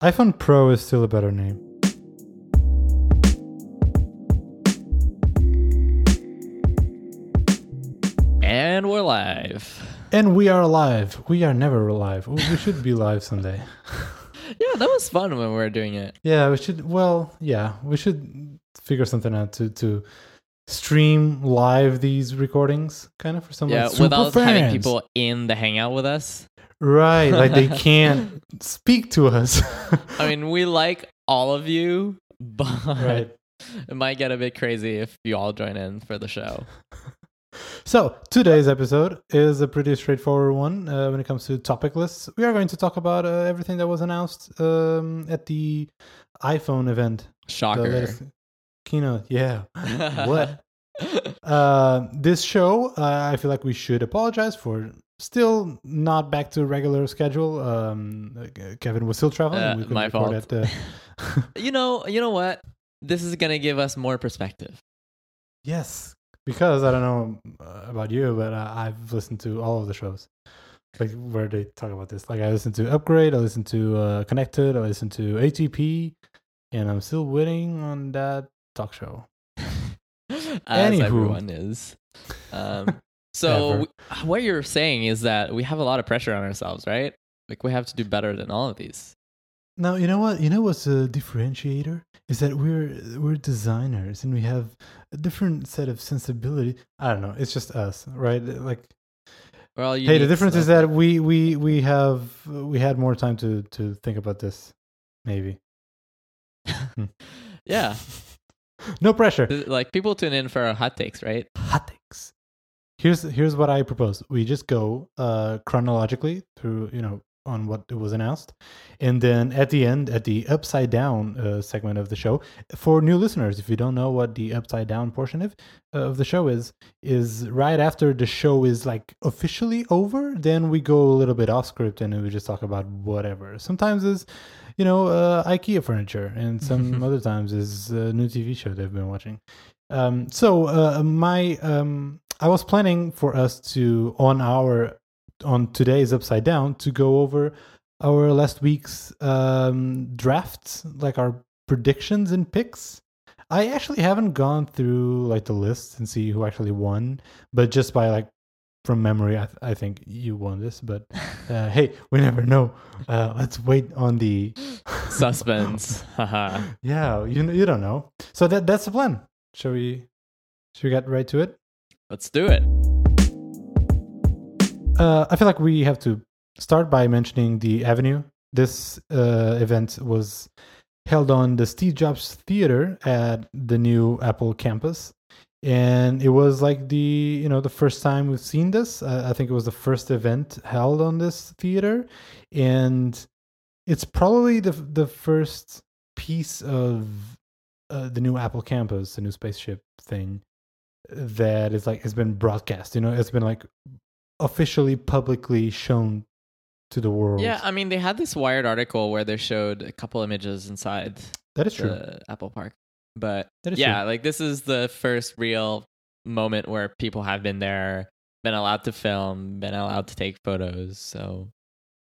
iPhone Pro is still a better name. And we're live. And we are live. We are never live. We should be live someday. Yeah, that was fun when we were doing it. Yeah, we should. Well, yeah, we should figure something out to to stream live these recordings, kind of for some Yeah, without having people in the hangout with us. Right, like they can't speak to us. I mean, we like all of you, but right. it might get a bit crazy if you all join in for the show. So today's episode is a pretty straightforward one uh, when it comes to topic lists. We are going to talk about uh, everything that was announced um, at the iPhone event. Shocker. keynote. Yeah. What? Uh, this show, uh, I feel like we should apologize for still not back to regular schedule. Um, Kevin was still traveling. Uh, we my fault. At, uh, you know, you know what? This is gonna give us more perspective. yes, because I don't know uh, about you, but uh, I've listened to all of the shows. Like where they talk about this. Like I listened to Upgrade, I listened to uh, Connected, I listened to ATP, and I'm still waiting on that talk show. As Anywho. everyone is. Um, so what you're saying is that we have a lot of pressure on ourselves, right? Like we have to do better than all of these. Now you know what you know what's a differentiator is that we're we're designers and we have a different set of sensibility. I don't know. It's just us, right? Like, Well, hey, the difference is that we we we have we had more time to to think about this. Maybe hmm. yeah, no pressure. Like people tune in for hot takes, right? Hot takes. Here's here's what I propose. We just go uh chronologically through you know on what it was announced, and then at the end, at the upside down uh, segment of the show, for new listeners, if you don't know what the upside down portion of uh, of the show is, is right after the show is like officially over, then we go a little bit off script and we just talk about whatever. Sometimes is you know uh, IKEA furniture, and some other times is a new TV show they've been watching. Um, so uh, my um, I was planning for us to on our on today's upside down to go over our last week's um, drafts, like our predictions and picks. I actually haven't gone through like the list and see who actually won, but just by like from memory, I, th- I think you won this. But uh, hey, we never know. Uh, let's wait on the Suspense. Yeah, you you don't know. So that that's the plan. Shall we? Should we get right to it? Let's do it. Uh, I feel like we have to start by mentioning the Avenue. This uh, event was held on the Steve Jobs Theater at the new Apple campus, and it was like the you know the first time we've seen this. Uh, I think it was the first event held on this theater, and it's probably the the first piece of uh, the new Apple campus, the new spaceship thing that is like has been broadcast. You know, it's been like officially publicly shown to the world. Yeah, I mean, they had this Wired article where they showed a couple images inside that is true. Apple Park. But That is yeah, true. like this is the first real moment where people have been there, been allowed to film, been allowed to take photos. So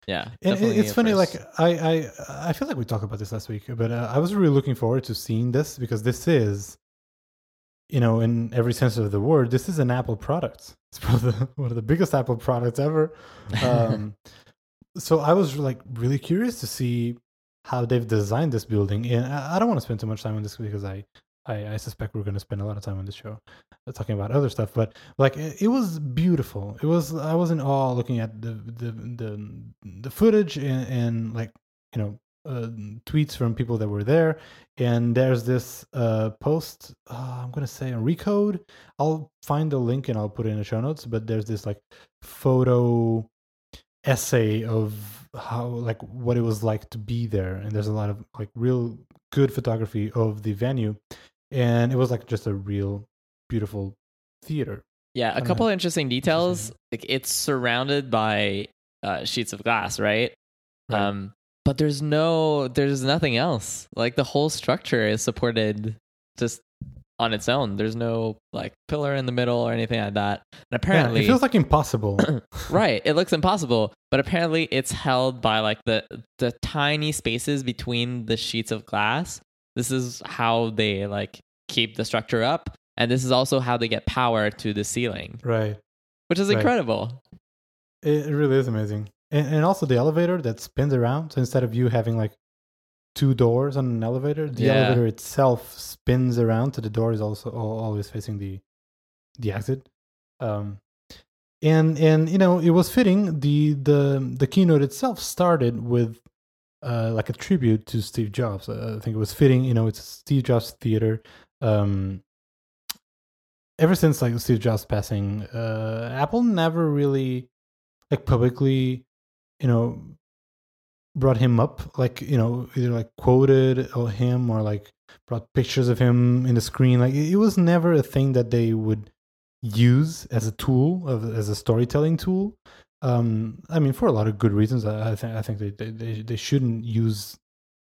yeah, And it's funny, first. like I, I, I feel like we talked about this last week, but uh, I was really looking forward to seeing this because this is, you know, in every sense of the word, this is an Apple product. It's probably the, one of the biggest Apple products ever. Um, so I was like really curious to see how they've designed this building, and I, I don't want to spend too much time on this because I, I, I suspect we're going to spend a lot of time on this show uh, talking about other stuff. But like, it, it was beautiful. It was I was in awe looking at the the the, the footage and, and like you know uh, tweets from people that were there. And there's this uh, post. Uh, I'm gonna say on Recode. I'll find the link and I'll put it in the show notes. But there's this like photo essay of how like what it was like to be there and there's a lot of like real good photography of the venue and it was like just a real beautiful theater yeah, a couple interesting details. Like it's surrounded by uh, sheets of glass, right? Right. Um, but there's no, there's nothing else. Like the whole structure is supported just on its own. There's no like pillar in the middle or anything like that. And Yeah, apparently, it feels like impossible. right, it looks impossible, but apparently it's held by like the the tiny spaces between the sheets of glass. This is how they like keep the structure up, and this is also how they get power to the ceiling, right. which is Right. incredible. It really is amazing. And, and also the elevator that spins around. So instead of you having like two doors on an elevator, the Yeah. elevator itself spins around. So the door is also always facing the the exit. Um, and and you know it was fitting. The the the keynote itself started with uh, like a tribute to Steve Jobs. Uh, I think it was fitting. You know, it's Steve Jobs Theater. Um, ever since like Steve Jobs passing, uh, Apple never really like publicly, you know, brought him up. Like you know, either like quoted or him or like brought pictures of him in the screen. Like it was never a thing that they would use as a tool of as a storytelling tool. Um, I mean, for a lot of good reasons. I, I think I think they they they shouldn't use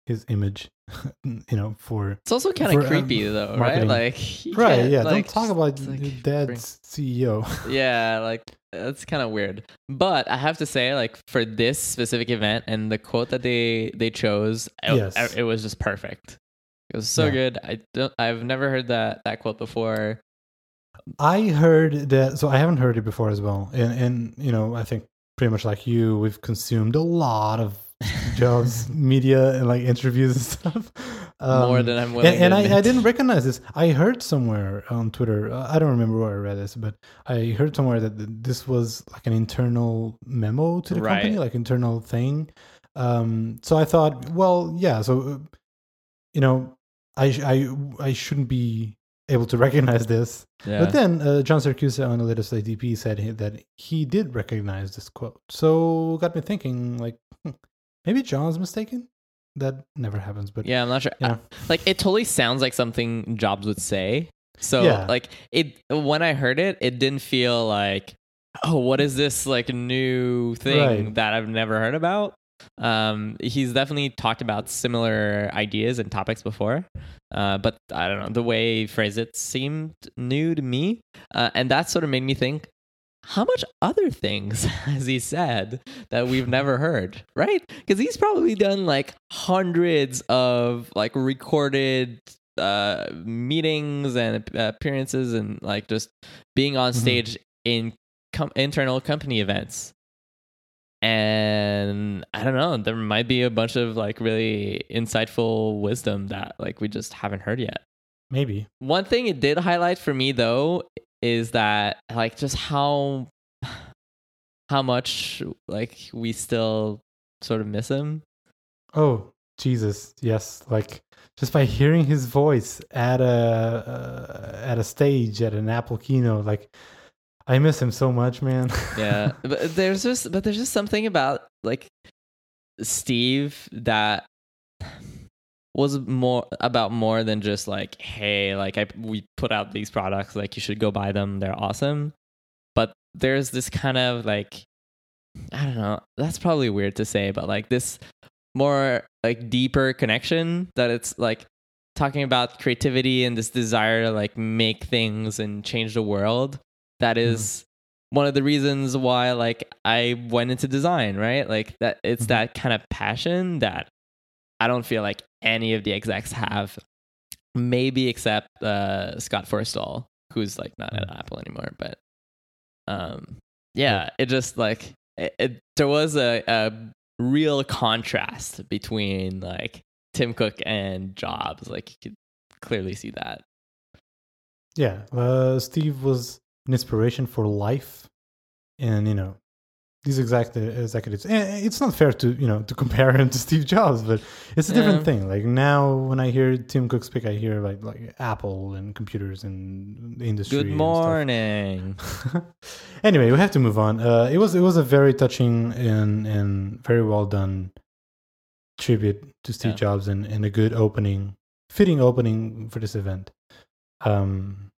his image, you know, for It's also kind of um, creepy though, marketing. right? Like, right. Yeah, like, don't talk about like, dad's CEO. yeah like that's kind of weird but i have to say like for this specific event and the quote that they they chose it, Yes. it was just perfect it was so Yeah. good i don't i've never heard that that quote before I heard that, so I haven't heard it before as well. And, and you know, I think pretty much like you, we've consumed a lot of Jobs media and like interviews and stuff. more Um, than i'm willing and, and I, I didn't recognize this. I heard somewhere on Twitter. Uh, I don't remember where I read this, but I heard somewhere that this was like an internal memo to the company, like internal thing. Um, so I thought, well, yeah. So uh, you know, I I I shouldn't be able to recognize this. yeah. But then uh, John Siracusa on the latest ATP said that he did recognize this quote. So got me thinking, like, hmm, maybe John's mistaken. That never happens, but yeah i'm not sure Yeah. like it totally sounds like something jobs would say so Yeah. like it when i heard it it didn't feel like oh what is this like new thing Right. that i've never heard about um he's definitely talked about similar ideas and topics before uh but i don't know the way he phrased it seemed new to me uh, and that sort of made me think how much other things has he said that we've never heard right because he's probably done like hundreds of like recorded uh meetings and appearances and like just being on Mhm. stage in com- internal company events and i don't know there might be a bunch of like really insightful wisdom that like we just haven't heard yet maybe. one thing it did highlight for me though is that like just how how much like we still sort of miss him. Oh Jesus, yes! Like just by hearing his voice at a uh, at a stage at an Apple keynote, like I miss him so much, man. Yeah, but there's just but there's just something about like Steve that was more about more than just like hey like I we put out these products like you should go buy them. They're awesome. But there's this kind of like I don't know. That's probably weird to say but like this more like deeper connection that it's like talking about creativity and this desire to like make things and change the world that is one of the reasons why like I went into design right? Like that it's Mhm. that kind of passion that I don't feel like any of the execs have maybe except uh Scott Forstall who's like not at Apple anymore but um yeah it just like it, it, there was a, a real contrast between like Tim Cook and Jobs. Like you could clearly see that. Yeah, uh, Steve was an inspiration for life, and you know these exact executives. And it's not fair to you know to compare him to Steve Jobs, but it's a different Yeah. thing. Like now, when I hear Tim Cook speak, I hear like like Apple and computers and industry. good morning anyway, we have to move on. Uh, it was it was a very touching and and very well done tribute to Steve Yeah. Jobs and, and a good opening, fitting opening for this event. Um,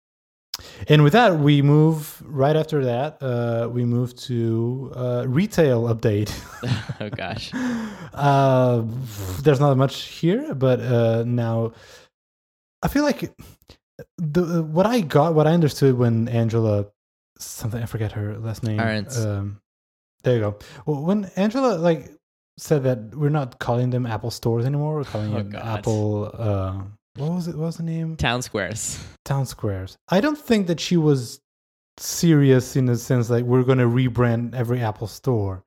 and with that, we move right after that. Uh, we move to uh, retail update. oh gosh uh, there's not much here, but uh, now I feel like the what I got, what I understood when Angela something I forget her last name. Um, there you go. Well, when Angela like said that we're not calling them Apple stores anymore, we're calling Oh, them God. Apple. What was it? What was the name? Town squares. Town Squares. I don't think that she was serious in the sense like we're going to rebrand every Apple store.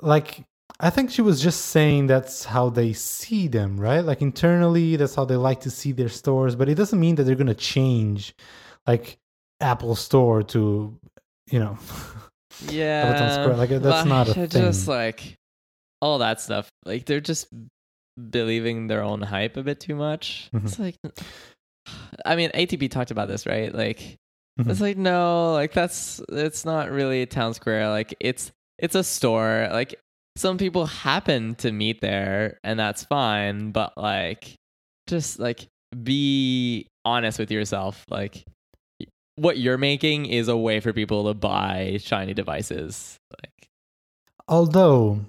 Like I think she was just saying that's how they see them, right? Like internally, that's how they like to see their stores, but it doesn't mean that they're going to change like Apple Store to, you know, Yeah. Square, like, that's not a they're Just like all that stuff. Like they're just believing their own hype a bit too much. Mhm. It's like, I mean, ATP talked about this, right? Like, Mhm. it's like no, like that's it's not really a town square. Like it's it's a store. Like some people happen to meet there, and that's fine. But like, just like be honest with yourself. Like. What you're making is a way for people to buy shiny devices. Like, although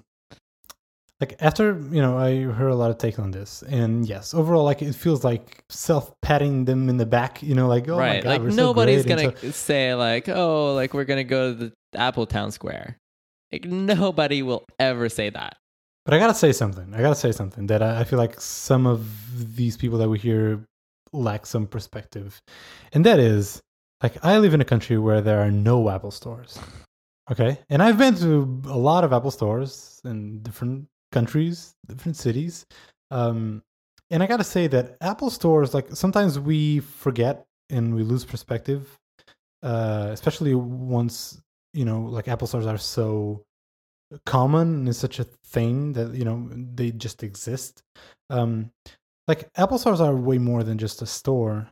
like after you know i heard a lot of take on this and yes overall like it feels like self-patting them in the back you know like oh my right god like we're so nobody's great," gonna so- say like oh like we're gonna go to the apple town square. Like nobody will ever say that. But i gotta say something. I gotta say something that I, I feel like some of these people that we hear lack some perspective. And that is like i live in a country where there are no apple stores okay? And i've been to a lot of apple stores in different countries different cities um and i gotta say that apple stores like sometimes we forget and we lose perspective uh especially once you know like apple stores are so common and is such a thing that you know they just exist. Um like apple stores are way more than just a store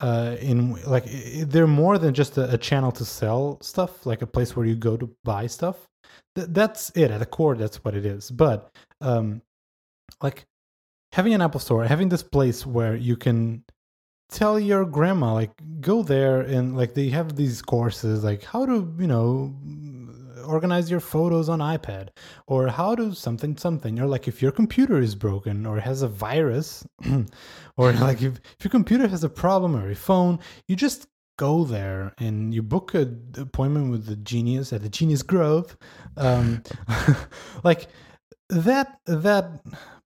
uh in like they're more than just a, a channel to sell stuff like a place where you go to buy stuff Th- that's it at the core that's what it is but um like having an apple store having this place where you can tell your grandma like go there and like they have these courses like how to you know organize your photos on ipad or how to something something or like if your computer is broken or has a virus or like if, if your computer has a problem or your phone you just go there and you book an appointment with the genius at the genius grove um like that that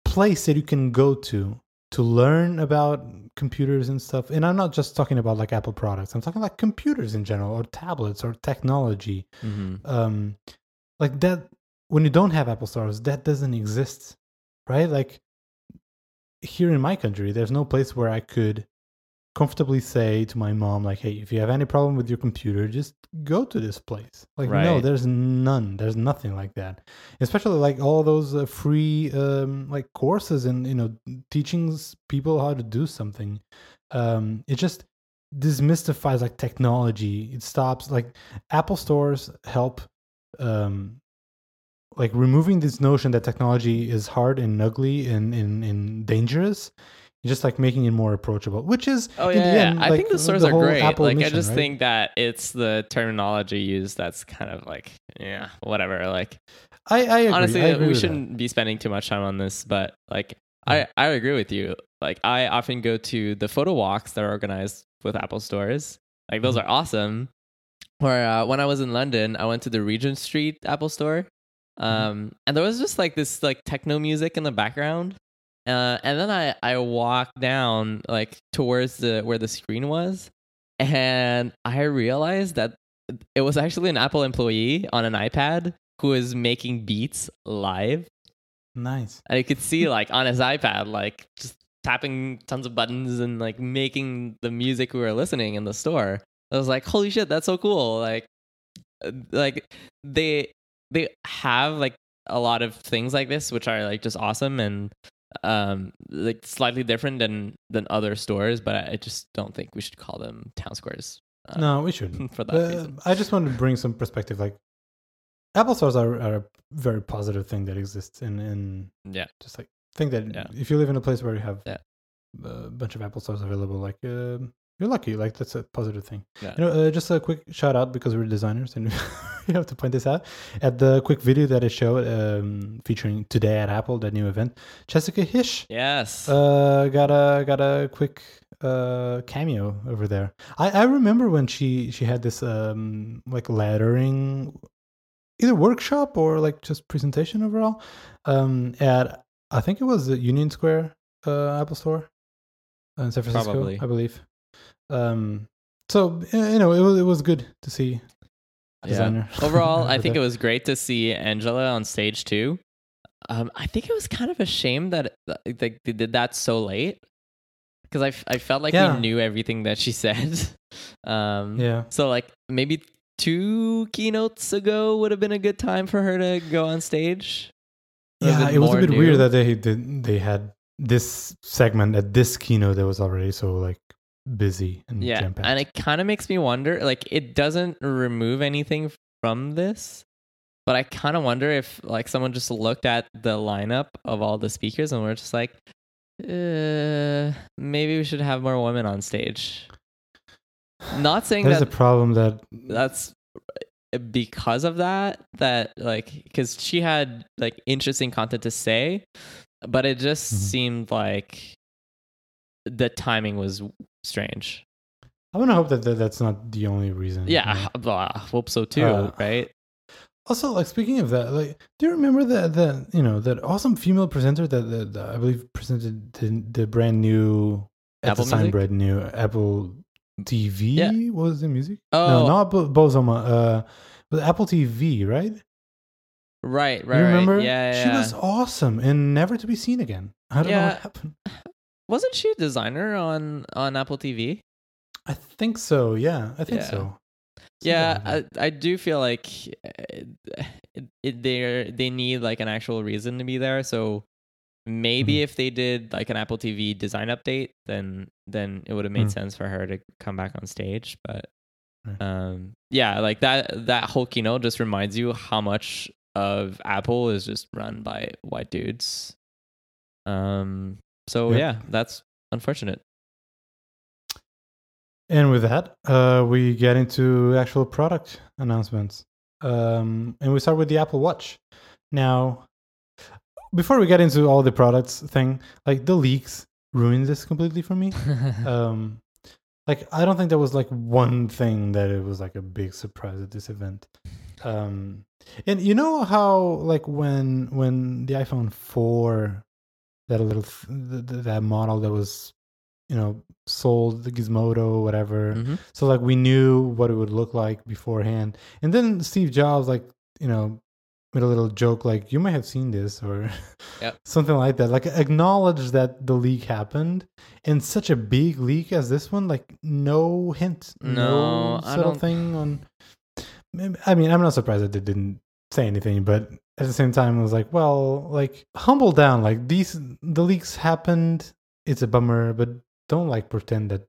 place that you can go to to learn about computers and stuff and i'm not just talking about like apple products i'm talking like computers in general or tablets or technology mm-hmm. um like that when you don't have apple stores that doesn't exist right like here in my country there's no place where i could comfortably say to my mom like hey if you have any problem with your computer just go to this place. Like no there's none. There's nothing like that. Especially like all those uh, free um like courses and you know teachings people how to do something. Um it just demystifies like technology. It stops like apple stores help um like removing this notion that technology is hard and ugly and and, and dangerous just like making it more approachable which is oh yeah, yeah. end, i like, think the stores the are great Apple like i just right? think that it's the terminology used that's kind of like yeah whatever like I, I agree. honestly I we shouldn't be spending too much time on this but like I, I agree with you like i often go to the photo walks that are organized with apple stores like those Mhm. are awesome where uh, when i was in london i went to the regent street apple store Mm-hmm. um, and there was just like this like techno music in the background uh, and then i i walked down like towards the where the screen was and i realized that it was actually an apple employee on an ipad who was making beats live. Nice. And you could see like on his ipad like just tapping tons of buttons and like making the music we were listening in the store. I was like holy shit that's so cool. Like uh, like they they have like a lot of things like this which are like just awesome and um like slightly different than than other stores but i just don't think we should call them town squares uh, no we shouldn't for that Uh, reason I just wanted to bring some perspective. Like, Apple stores are, are a very positive thing that exists, and and yeah just like think that Yeah. if you live in a place where you have Yeah. a bunch of Apple stores available, like um you're lucky. Like that's a positive thing. Yeah. You know, uh, just a quick shout out because we're designers and we have to point this out. At the quick video that I showed um, featuring today at Apple, that new event, Jessica Hische Yes. uh, got a got a quick uh, cameo over there. I, I remember when she she had this um, like lettering, either workshop or like just presentation overall um, at I think it was the Union Square uh, Apple Store in San Francisco, Probably. I believe. Um, so you know, it was it was good to see. Yeah. Overall, I think it was great to see Angela on stage too. Um, I think it was kind of a shame that that they did that so late because I, I felt like Yeah. we knew everything that she said. um, Yeah. So like maybe two keynotes ago would have been a good time for her to go on stage. Yeah, it was a bit new. weird that they did they had this segment at this keynote that was already so like busy and yeah, jam-packed. and it kind of makes me wonder. Like it doesn't remove anything from this, but I kind of wonder if like someone just looked at the lineup of all the speakers and we're just like, uh, maybe we should have more women on stage. Not saying There's that a problem that that's because of that that like because she had like interesting content to say but it just Mhm. seemed like the timing was strange I want to hope that, that that's not the only reason. you yeah know? I hope so too Uh, right Also, like speaking of that, like, do you remember that that you know that awesome female presenter that, that, that I believe presented the, the brand new at Apple the time brand new Apple TV Yeah. What was the music? oh No, not Bo- Bozoma. Uh, but Apple TV, right? right right you remember? right yeah, yeah, She yeah. was awesome and never to be seen again. I don't know what happened. Wasn't she a designer on on apple tv I think so. Yeah, I think Yeah. so. Something yeah like. I, I do feel like it, they they need like an actual reason to be there so maybe Mhm. if they did like an apple tv design update then then it would have made Mhm. sense for her to come back on stage but um yeah like that that whole keynote just reminds you how much of apple is just run by white dudes um so Yep. yeah that's unfortunate And with that, uh, we get into actual product announcements. Um, and we start with the Apple Watch. Now, before we get into all the products thing, like the leaks ruined this completely for me. um, like I don't think there was like one thing that it was like a big surprise at this event. Um, and you know how like when when the iPhone four, that little th- th- th- that model that was, you know, sold the Gizmodo whatever. Mhm. So like we knew what it would look like beforehand. And then Steve Jobs like, you know, made a little joke like you might have seen this or Yep. something like that. Like acknowledge that the leak happened in such a big leak as this one, like no hint, No, I subtle thing on I mean, I'm not surprised that they didn't say anything, but at the same time, I was like, well, like humble down. Like these, the leaks happened. It's a bummer, but don't like pretend that.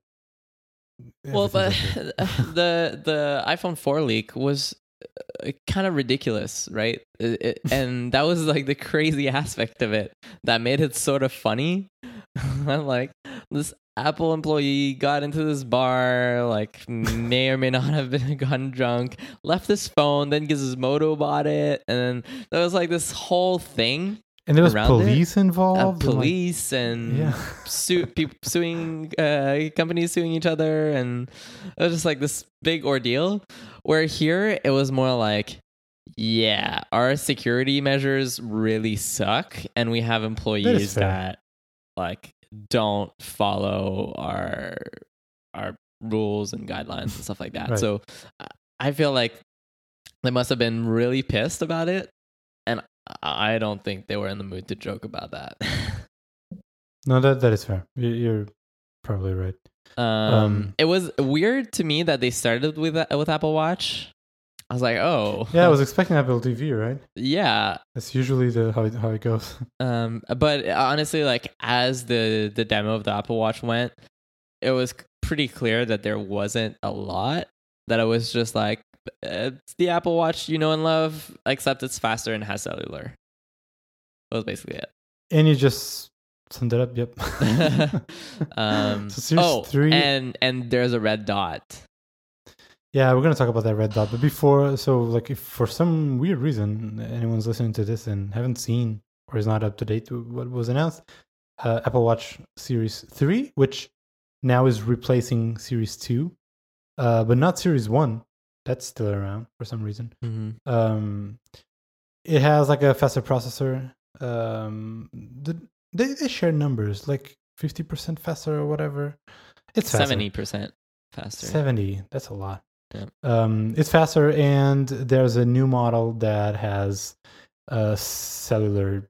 Well, but the the iPhone 4 leak was uh, kind of ridiculous, right? It- it- and that was like the crazy aspect of it that made it sort of funny. I'm like this Apple employee got into this bar, like may or may not have been gotten drunk, left his phone, then Gizmodo bought it, and then there was like this whole thing. and there was around it, police Uh, involved. and, like, police and yeah. sue people suing uh, companies suing each other and it was just like this big ordeal where here it was more like yeah our security measures really suck and we have employees fair. that like don't follow our our rules and guidelines and stuff like that Right. so I- feel like they must have been really pissed about it and i don't think they were in the mood to joke about that No, that that is fair. You- You're probably right. Um, Um, it was weird to me that they started with with Apple Watch. I was like, oh, Yeah, I was expecting Apple TV, right? yeah. That's usually the how it, how it goes. Um, but honestly, like as the the demo of the Apple Watch went, it was pretty clear that there wasn't a lot. That it was just like it's the Apple Watch you know and love, except it's faster and has cellular. That was basically it. And you just summed it up. Yep. um, so Series oh, three. and and there's a red dot. Yeah, we're gonna talk about that red dot. But before, so like, if for some weird reason anyone's listening to this and haven't seen or is not up to date with what was announced, uh, Apple Watch Series Three, which now is replacing Series Two, uh, but not Series One. That's still around for some reason. Mm-hmm. Um, it has like a faster processor. Um, the, they they share numbers like fifty percent faster or whatever. It's. Seventy percent faster. 70 that's a lot Yeah. um, it's faster and there's a new model that has uh, cellular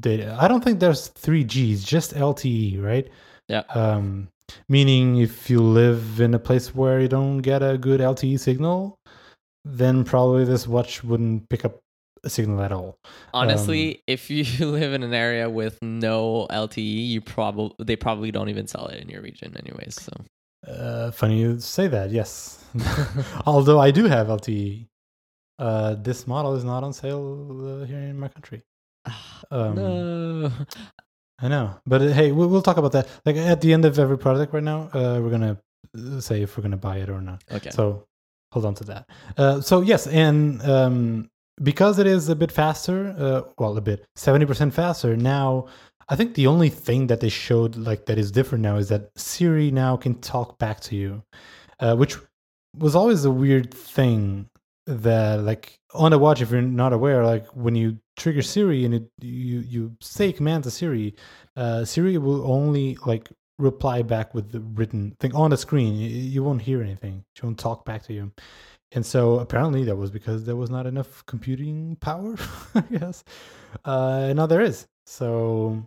data i don't think there's 3gs just lte right Yeah. um, meaning if you live in a place where you don't get a good lte signal then probably this watch wouldn't pick up a signal at all Honestly, Um, if you live in an area with no LTE, you probably they probably don't even sell it in your region, anyways. So uh, funny you say that yes although i do have lte uh, this model is not on sale uh, here in my country Um, no. I know, but uh, hey, we'll, we'll talk about that. Like at the end of every product right now, uh, we're gonna uh, say if we're gonna buy it or not. Okay. So hold on to that. Uh, so yes, and um, because it is a bit faster, uh, well, a bit seventy percent faster now. I think the only thing that they showed like that is different now is that Siri now can talk back to you, uh, which was always a weird thing that like on the watch if you're not aware like when you trigger siri and it, you you say command to siri uh siri will only like reply back with the written thing on the screen. You, won't hear anything. She won't talk back to you. And so apparently that was because there was not enough computing power i guess. Uh now there is. So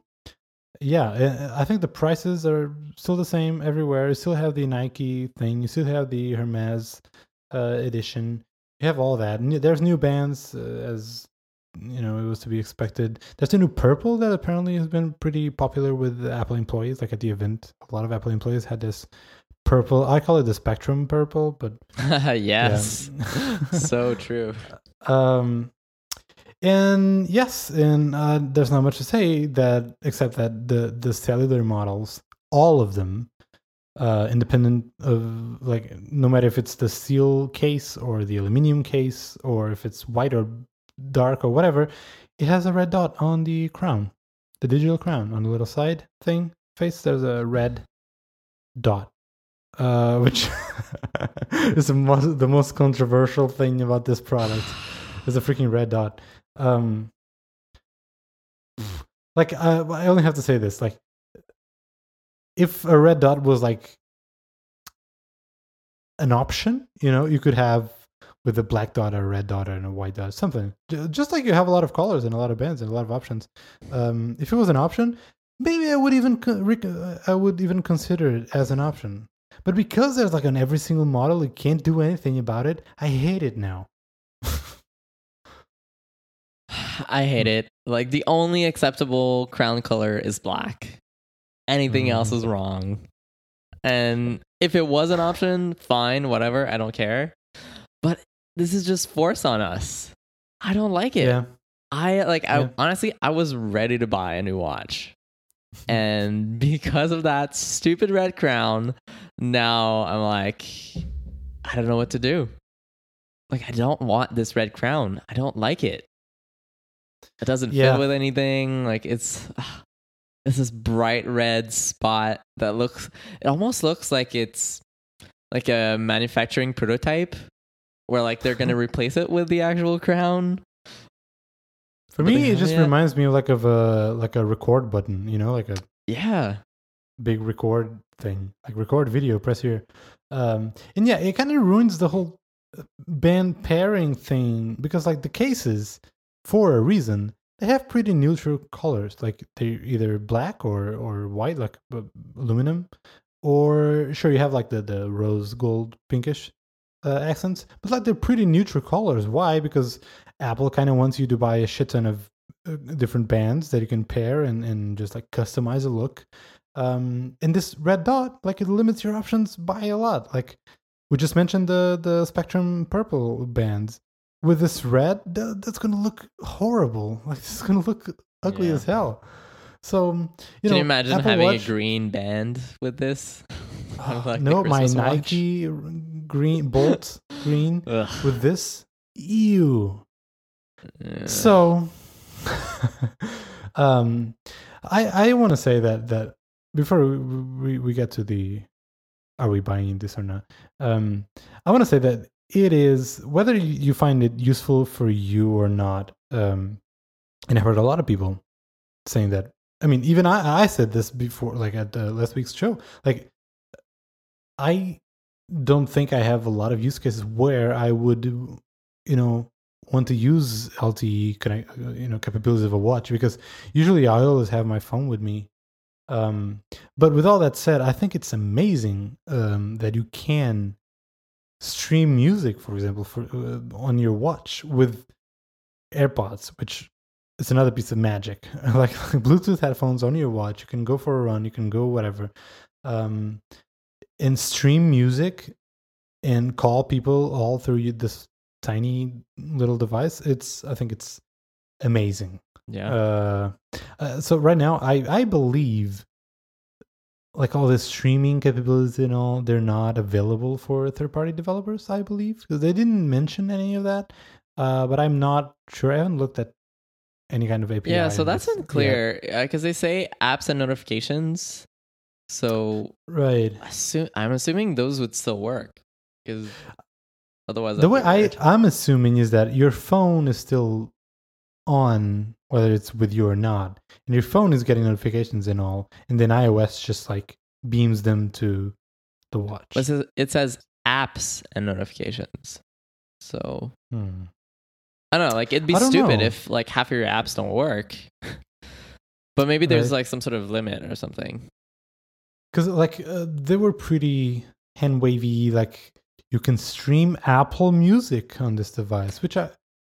yeah uh, i think the prices are still the same everywhere you still have the nike thing you still have the hermes uh, edition you have all that. There's new bands, uh, as you know, it was to be expected. There's a new purple that apparently has been pretty popular with Apple employees. Like at the event, a lot of Apple employees had this purple. I call it the Spectrum purple, but yes. so true. um, and yes, and uh, there's not much to say that except that the the cellular models, all of them, uh, independent of like no matter if it's the steel case or the aluminum case or if it's white or dark or whatever, it has a red dot on the crown, the digital crown on the little side thing face. There's a red dot, uh, which is the most the most controversial thing about this product. Is a freaking red dot. Um, like uh, I only have to say this, like if a red dot was like an option, you know, you could have with a black dot or a red dot and a white dot, something. Just like you have a lot of colors and a lot of bands and a lot of options. Um, if it was an option, maybe I would even uh, I would even consider it as an option. But because there's like on every single model, you can't do anything about it. I hate it now. I hate it. Like the only acceptable crown color is black. Anything else Mm. is wrong. And if it was an option, fine, whatever, I don't care. But this is just force on us. I don't like it. Yeah. I like I Yeah. honestly I was ready to buy a new watch. And because of that stupid red crown, now I'm like I don't know what to do. Like I don't want this red crown. I don't like it. It doesn't Yeah. fit with anything. Like it's ah, it's this bright red spot that looks it almost looks like it's like a manufacturing prototype where like they're gonna replace it with the actual crown. For But me, it just yet. reminds me of like of a like a record button, you know, like a Yeah. big record thing, like record video, press here. Um, and yeah, it kind of ruins the whole uh, band pairing thing because like the cases, for a reason, they have pretty neutral colors. Like they're either black or or white, like uh, aluminum, or sure you have like the the rose gold pinkish uh, accents, but like they're pretty neutral colors. Why? Because Apple kind of wants you to buy a shit ton of uh, different bands that you can pair and and just like customize a look um and this red dot like it limits your options by a lot like we just mentioned the the spectrum purple bands with this red th- that's gonna look horrible like it's gonna look ugly Yeah. as hell so you Can know you imagine Apple having Watch- a green band with this? Like no my watch? nike green, bolt green with this. Ew. Yeah. So, um, I I want to say that that before we, we we get to the are we buying this or not? Um, I want to say that it is whether you find it useful for you or not. Um, and I've heard a lot of people saying that. I mean, even I I said this before, like at uh, last week's show. Like, I don't think I have a lot of use cases where I would, you know, want to use LTE connect, uh, you know, capabilities of a watch because usually I always have my phone with me. Um, but with all that said, I think it's amazing um, that you can stream music, for example, for uh, on your watch with AirPods, which is another piece of magic. like Bluetooth headphones on your watch, you can go for a run, you can go whatever, um, and stream music and call people all through you, this tiny little device. It's I think it's amazing. yeah. Uh, uh, so right now, I I believe like all the streaming capabilities and all, they're not available for third party developers. I believe because they didn't mention any of that. Uh, but I'm not sure. I haven't looked at any kind of API. yeah, so that's unclear because they say apps and notifications. So Right. assume, I'm assuming those would still work because otherwise, The way I. I'm assuming is that your phone is still on, whether it's with you or not, and your phone is getting notifications and all, and then iOS just like beams them to the watch. It says, apps and notifications. So Hmm. I don't know. Like it'd be stupid know. if like half of your apps don't work. but maybe there's Right. like some sort of limit or something. because like uh, they were pretty hand wavy like you can stream apple music on this device which i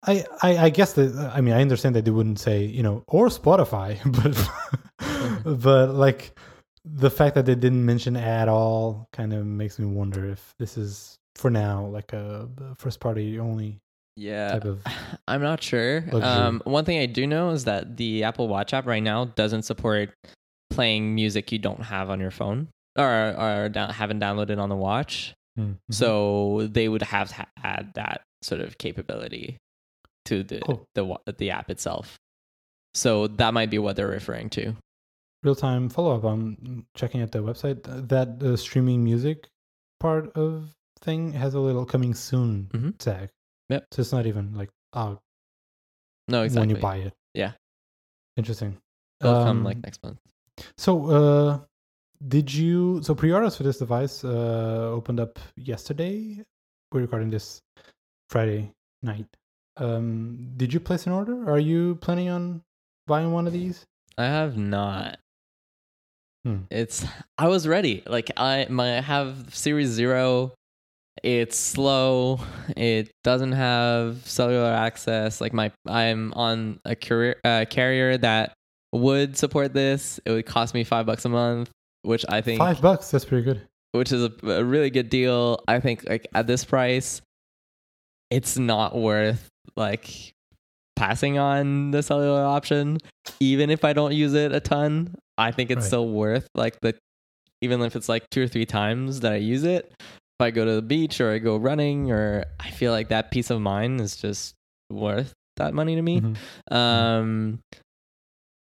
i i, I guess that i mean i understand that they wouldn't say you know or spotify but but like the fact that they didn't mention at all kind of makes me wonder if this is for now like a first party only Yeah. type of I'm not sure. Um, one thing I do know is that the Apple Watch app right now doesn't support playing music you don't have on your phone or or down, haven't downloaded on the watch. Mhm. So they would have to add that sort of capability to the Cool. the the app itself. So that might be what they're referring to. real time follow up. I'm checking at the website. That uh, streaming music part of thing has a little coming soon Mhm. tag. Yep. So it's not even like out No, exactly. when you buy it. Yeah. Interesting. Come Um, like next month. So, uh, did you? So pre-orders for this device uh, opened up yesterday. We're recording this Friday night. Um, did you place an order? Are you planning on buying one of these? I have not. Hmm. It's I was ready. Like I my I have Series Zero. It's slow. It doesn't have cellular access. Like my I'm on a career uh, carrier that would support this. It would cost me five bucks a month, which I think Five bucks. That's pretty good. which is a, a really good deal. I think like at this price, it's not worth like passing on the cellular option, even if I don't use it a ton. I think it's Right. still worth like the even if it's like two or three times that I use it. If I go to the beach or I go running or I feel like that peace of mind is just worth that money to me. Mhm. Um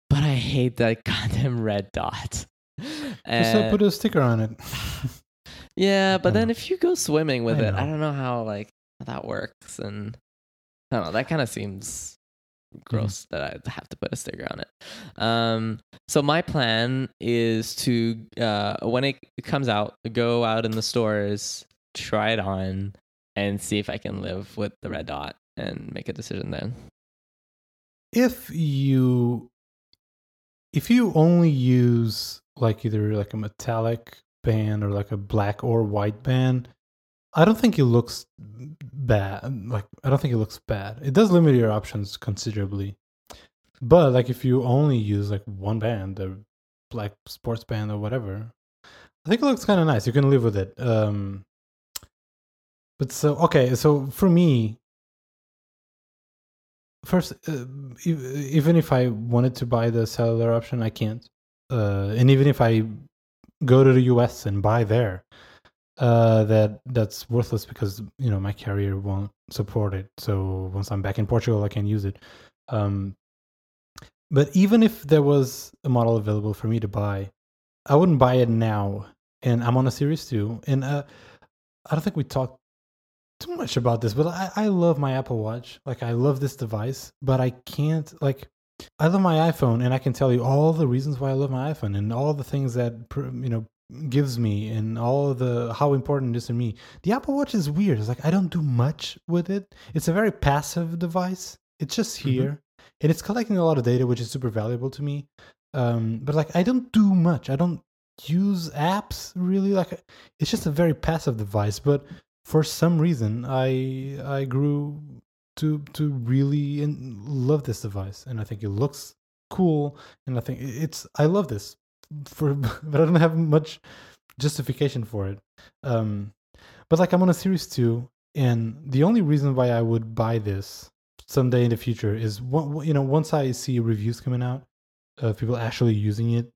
but I hate that goddamn red dot. Just uh, put a sticker on it. yeah, but then know. if you go swimming with I it, I don't know how like how that works, and I don't know. That kind of seems Mm-hmm. gross that I have to put a sticker on it. Um, so my plan is to uh, when it comes out, go out in the stores, try it on, and see if I can live with the red dot and make a decision then. if you if you only use like either like a metallic band or like a black or white band i don't think it looks bad like i don't think it looks bad. It does limit your options considerably. But like if you only use like one band a black sports band or whatever i think it looks kind of nice. You can live with it. Um but so okay so for me first uh, even if i wanted to buy the cellular option i can't. Uh, and even if i go to the us and buy there uh, that that's worthless because you know my carrier won't support it. So once I'm back in Portugal, I can use it. Um, but even if there was a model available for me to buy, I wouldn't buy it now. And I'm on a Series Two, and uh, I don't think we talked too much about this, but I, I love my Apple Watch. Like I love this device, but I can't like I love my iPhone, and I can tell you all the reasons why I love my iPhone and all the things that you know gives me and all of the how important it is to me. The Apple Watch is weird. It's like I don't do much with it. It's a very passive device. It's just here, mm-hmm. and it's collecting a lot of data, which is super valuable to me. Um, but like I don't do much. I don't use apps really. Like it's just a very passive device. But for some reason, I I grew to to really in, love this device, and I think it looks cool, and I think it's I love this for, but I don't have much justification for it. Um, but like I'm on a series two, and the only reason why I would buy this someday in the future is one, you know once I see reviews coming out of people actually using it,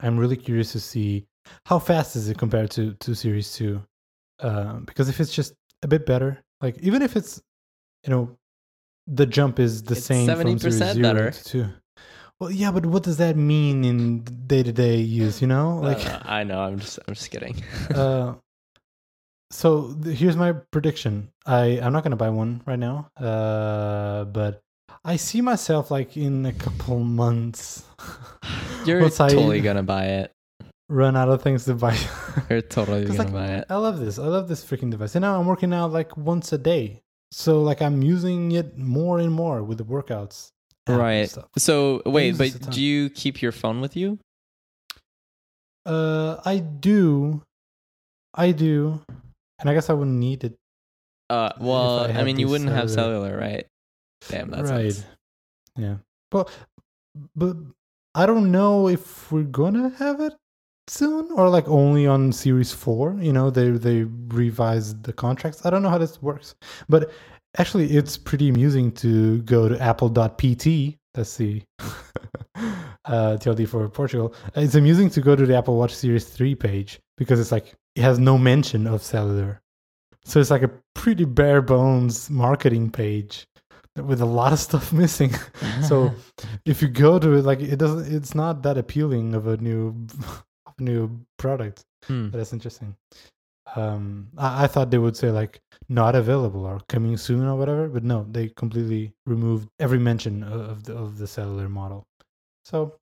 I'm really curious to see how fast is it compared to to series two. Um, because if it's just a bit better, like even if it's you know the jump is the it's same 70% from series zero better. to two. Well, yeah, but what does that mean in day to day use? You know, like uh, I know, I'm just, I'm just kidding. uh, so th- here's my prediction. I, I'm not gonna buy one right now. Uh, but I see myself like in a couple months. You're totally I gonna buy it. Run out of things to buy. You're totally gonna like, buy it. I love this. I love this freaking device. And now I'm working out like once a day. So like I'm using it more and more with the workouts right. So wait, but do you keep your phone with you? Uh, I do, I do, and I guess I wouldn't need it. Uh, well, I, I, mean, you wouldn't cellular. have cellular, right? Damn, that's right. Sense. Yeah, but but I don't know if we're gonna have it soon or like only on series 4 you know they they revised the contracts i don't know how this works but actually it's pretty amusing to go to apple.pt that's the uh, TLD for Portugal. It's amusing to go to the Apple Watch Series 3 page because it's like it has no mention of cellular. So it's like a pretty bare bones marketing page with a lot of stuff missing. so if you go to it, like it doesn't, it's not that appealing of a new, new product. Hmm. But that's interesting um I, I, thought they would say like not available or coming soon or whatever but no they completely removed every mention of the of the cellular model. So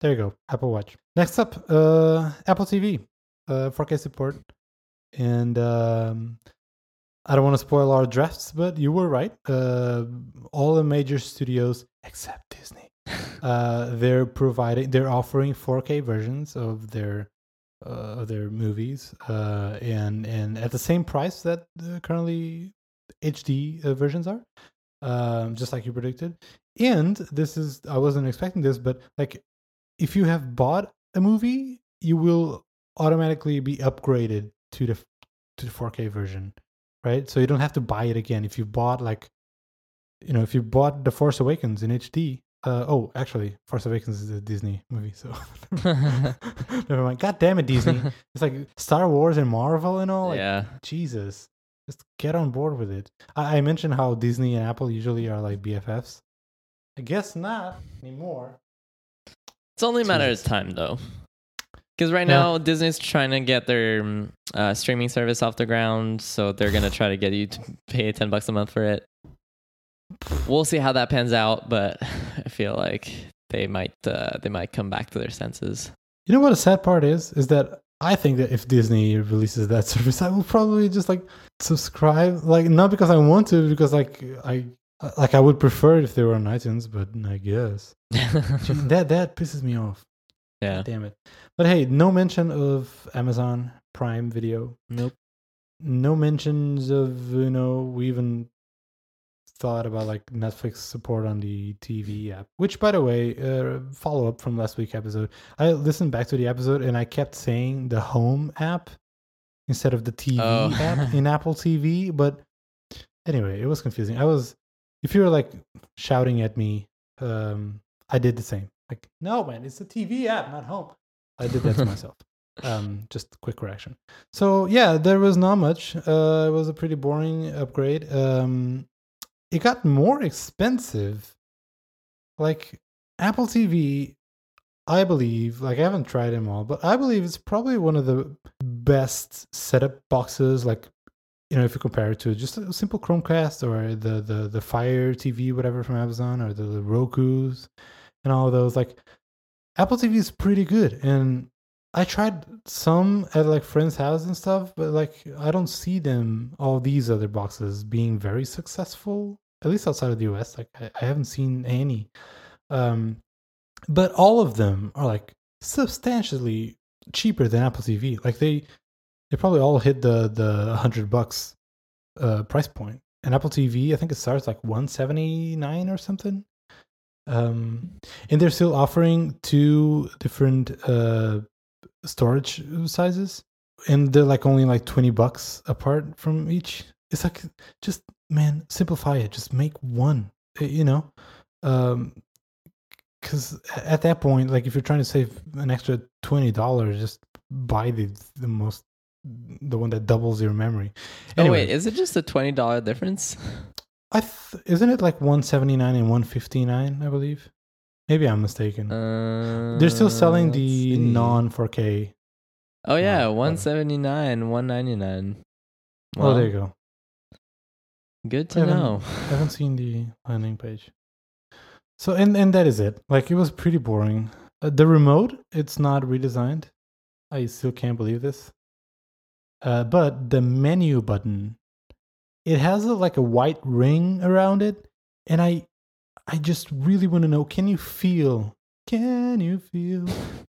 there you go apple watch. Next up uh apple tv uh 4k support. And um i don't want to spoil our drafts but you were right. Uh all the major studios except disney uh they're providing they're offering 4k versions of their uh, their movies, uh, and and at the same price that currently HD uh, versions are, um, just like you predicted. And this is I wasn't expecting this, but like if you have bought a movie, you will automatically be upgraded to the to the 4K version, right? So you don't have to buy it again. If you bought like, you know, if you bought The Force Awakens in HD, uh, oh, actually, Force Awakens is a Disney movie, so never mind. God damn it, Disney! It's like Star Wars and Marvel and all. Like, yeah. Jesus, just get on board with it. I-, I mentioned how Disney and Apple usually are like BFFs. I guess not anymore. It's only a matter of time, though. Because right yeah. now Disney's trying to get their mm, uh, streaming service off the ground, so they're gonna try to get you to pay ten bucks a month for it we'll see how that pans out, but I feel like they might uh, they might come back to their senses. You know what the sad part is? Is that I think that if Disney releases that service, I will probably just like subscribe. Like not because I want to, because like I like I would prefer if they were on iTunes, but I guess that that pisses me off. Yeah, damn it. But hey, no mention of Amazon Prime Video. Nope. No mentions of you know we even thought about like Netflix support on the TV app. Which, by the way, uh, follow up from last week episode. I listened back to the episode and I kept saying the Home app instead of the TV oh. app in Apple TV. But anyway, it was confusing. I was, if you were like shouting at me, um, I did the same. Like, no, man, it's the TV app, not Home. I did that to myself. Um, just quick correction. So yeah, there was not much. Uh, it was a pretty boring upgrade. Um, it got more expensive. Like Apple TV, I believe. Like I haven't tried them all, but I believe it's probably one of the best setup boxes. Like you know, if you compare it to just a simple Chromecast or the the the Fire TV, whatever from Amazon, or the, the Roku's and all those, like Apple TV is pretty good. And I tried some at like friends' house and stuff, but like I don't see them all these other boxes being very successful, at least outside of the US. Like I, I haven't seen any. Um, but all of them are like substantially cheaper than Apple TV. Like they they probably all hit the the hundred bucks uh, price point. And Apple TV, I think it starts like one seventy nine or something. Um, and they're still offering two different uh, storage sizes, and they're like only like twenty bucks apart from each. It's like just man, simplify it. Just make one. You know, um, because at that point, like if you're trying to save an extra twenty dollars, just buy the the most the one that doubles your memory. Oh wait, is it just a twenty dollar difference? I th- isn't it like one seventy nine and one fifty nine? I believe. Maybe I'm mistaken. Uh, They're still selling the non 4K. Oh yeah, no, one whatever. seventy nine, one ninety nine. oh, there you go. Good to haven't- know. I haven't seen the landing page. So and and that is it. Like it was pretty boring. Uh, the remote, it's not redesigned. I still can't believe this. Uh, but the menu button, it has a, like a white ring around it, and I, I just really want to know: Can you feel? Can you feel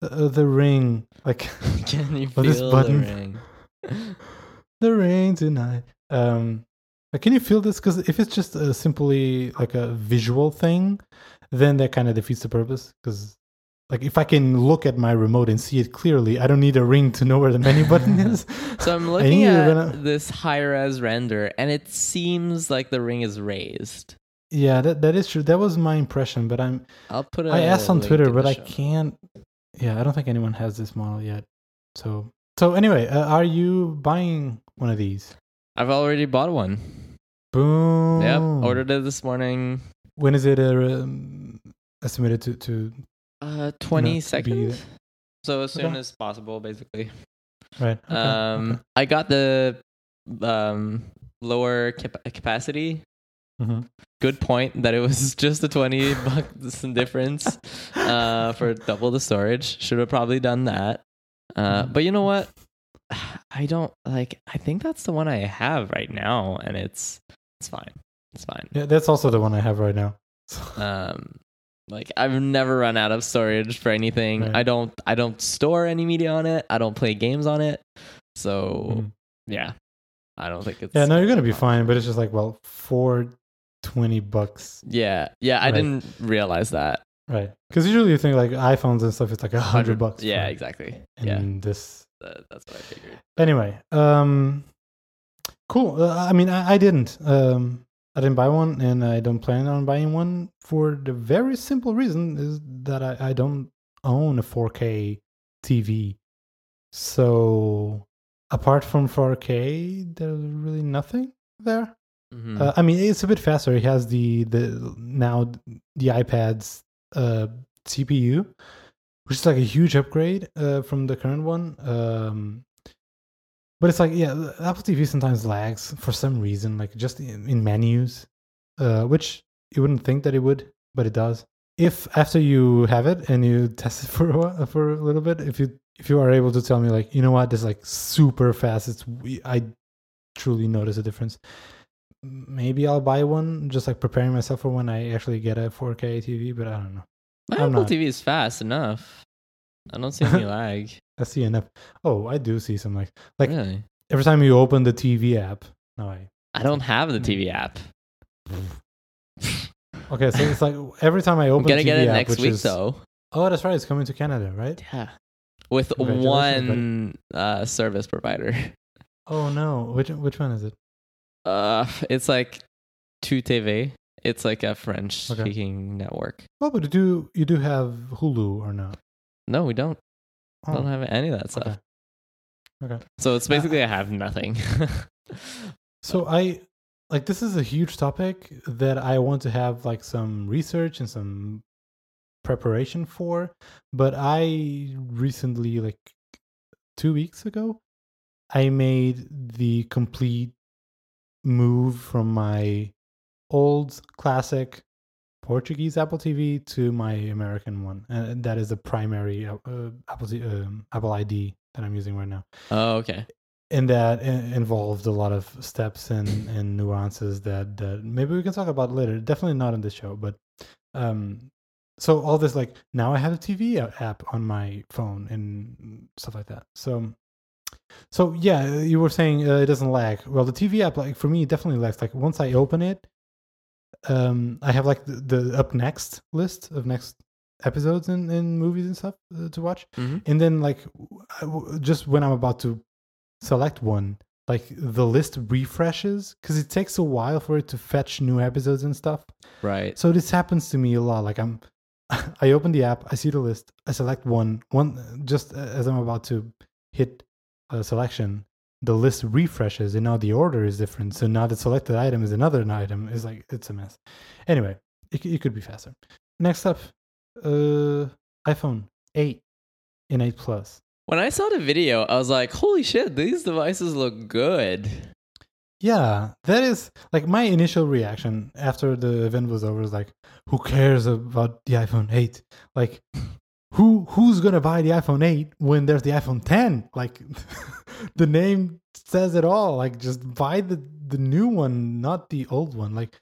the, uh, the ring? Like Can you feel this the ring? the rain tonight. Um, can you feel this? Because if it's just a simply like a visual thing, then that kind of defeats the purpose. Because like if I can look at my remote and see it clearly, I don't need a ring to know where the menu button is. So I'm looking at to this high res render, and it seems like the ring is raised. Yeah, that that is true. That was my impression, but I'm I'll put. I asked on Twitter, but I can't. Yeah, I don't think anyone has this model yet. So so anyway, uh, are you buying one of these? I've already bought one. Boom. Yep, ordered it this morning. When is it uh, um, estimated to to Uh, twenty be seconds. there. So as soon Okay. as possible, basically. right? Okay, um, okay. I got the um lower cap- capacity. Mhm. Good point that it was just a twenty bucks difference uh, for double the storage. Should have probably done that. Uh, Mhm. but you know what? I don't like. I think that's the one I have right now, and it's it's fine. It's fine. Yeah, that's also the one I have right now. Um, like I've never run out of storage for anything. Right. I don't. I don't store any media on it. I don't play games on it. So Mhm. yeah, I don't think it's. Yeah, no, you're gonna be fine, but it's just like, well, for twenty bucks, Yeah, yeah. I Right. didn't realize that. right? Because usually you think like iPhones and stuff, it's like a hundred bucks. Yeah, for- exactly. And yeah, this that, that's what I figured. anyway. Um, cool. Uh, I mean, I, I didn't. Um, I didn't buy one, and I don't plan on buying one for the very simple reason is that I, I don't own a 4K TV. So apart from 4K, there's really nothing there. Mhm. Uh, I mean, it's a bit faster. It has the the now the iPad's uh, CPU, which is like a huge upgrade uh, from the current one. Um, but it's like yeah, Apple TV sometimes lags for some reason, like just in, in menus, uh, which you wouldn't think that it would, but it does. If after you have it and you test it for a while, for a little bit, if you if you are able to tell me like you know what, this is like super fast, it's I truly notice a difference maybe I'll buy one, just like preparing myself for when I actually get a 4K TV. But I don't know. My I'm Apple not. TV is fast enough. I don't see any lag. I see enough. Oh, I do see some like like really? every time you open the TV app. No, I I don't have the. TV app. okay. So it's like every time I I'm open gonna TV get it app, next which week is, though. Oh, that's right. It's coming to Canada, right? Yeah, with one uh, service provider. Oh no, which which one is it? Uh, it's like Tou.tv. It's like a French Okay. speaking network. Well, but you do you do have Hulu or not? No, we don't. Oh, Don't have any of that stuff. okay. Okay. So it's basically I have nothing. So I like this is a huge topic that I want to have like some research and some preparation for, but I recently like 2 weeks ago I made the complete move from my old classic Portuguese Apple TV to my American one, and that is the primary uh, uh, Apple T- um, Apple ID that I'm using right now oh, okay. and that involved a lot of steps and, and nuances that, that maybe we can talk about later. Definitely not in this show, but um, so all this like now I have a TV app on my phone and stuff like that. So, so yeah, you were saying uh, it doesn't lag. Well, the TV app like for me it definitely lags. Like once I open it, um, I have like the, the up next list of next episodes and, and movies and stuff uh, to watch hmm and then like w- I w- just when i'm about to select one like the list refreshes because it takes a while for it to fetch new episodes and stuff Right. so this happens to me a lot like i'm i open the app i see the list i select one one just as i'm about to hit a selection the list refreshes and now the order is different so now the selected item is another item it's like it's a mess anyway it, it could be faster next up uh iphone 8 and 8 plus When I saw the video, I was like, "Holy shit! These devices look good." Yeah, that is like my initial reaction after the event was over was like, who cares about the iPhone 8? Like who who's going to buy the iPhone 8 when there's the iPhone 10? Like the name says it all. Like just buy the the new one, not the old one. Like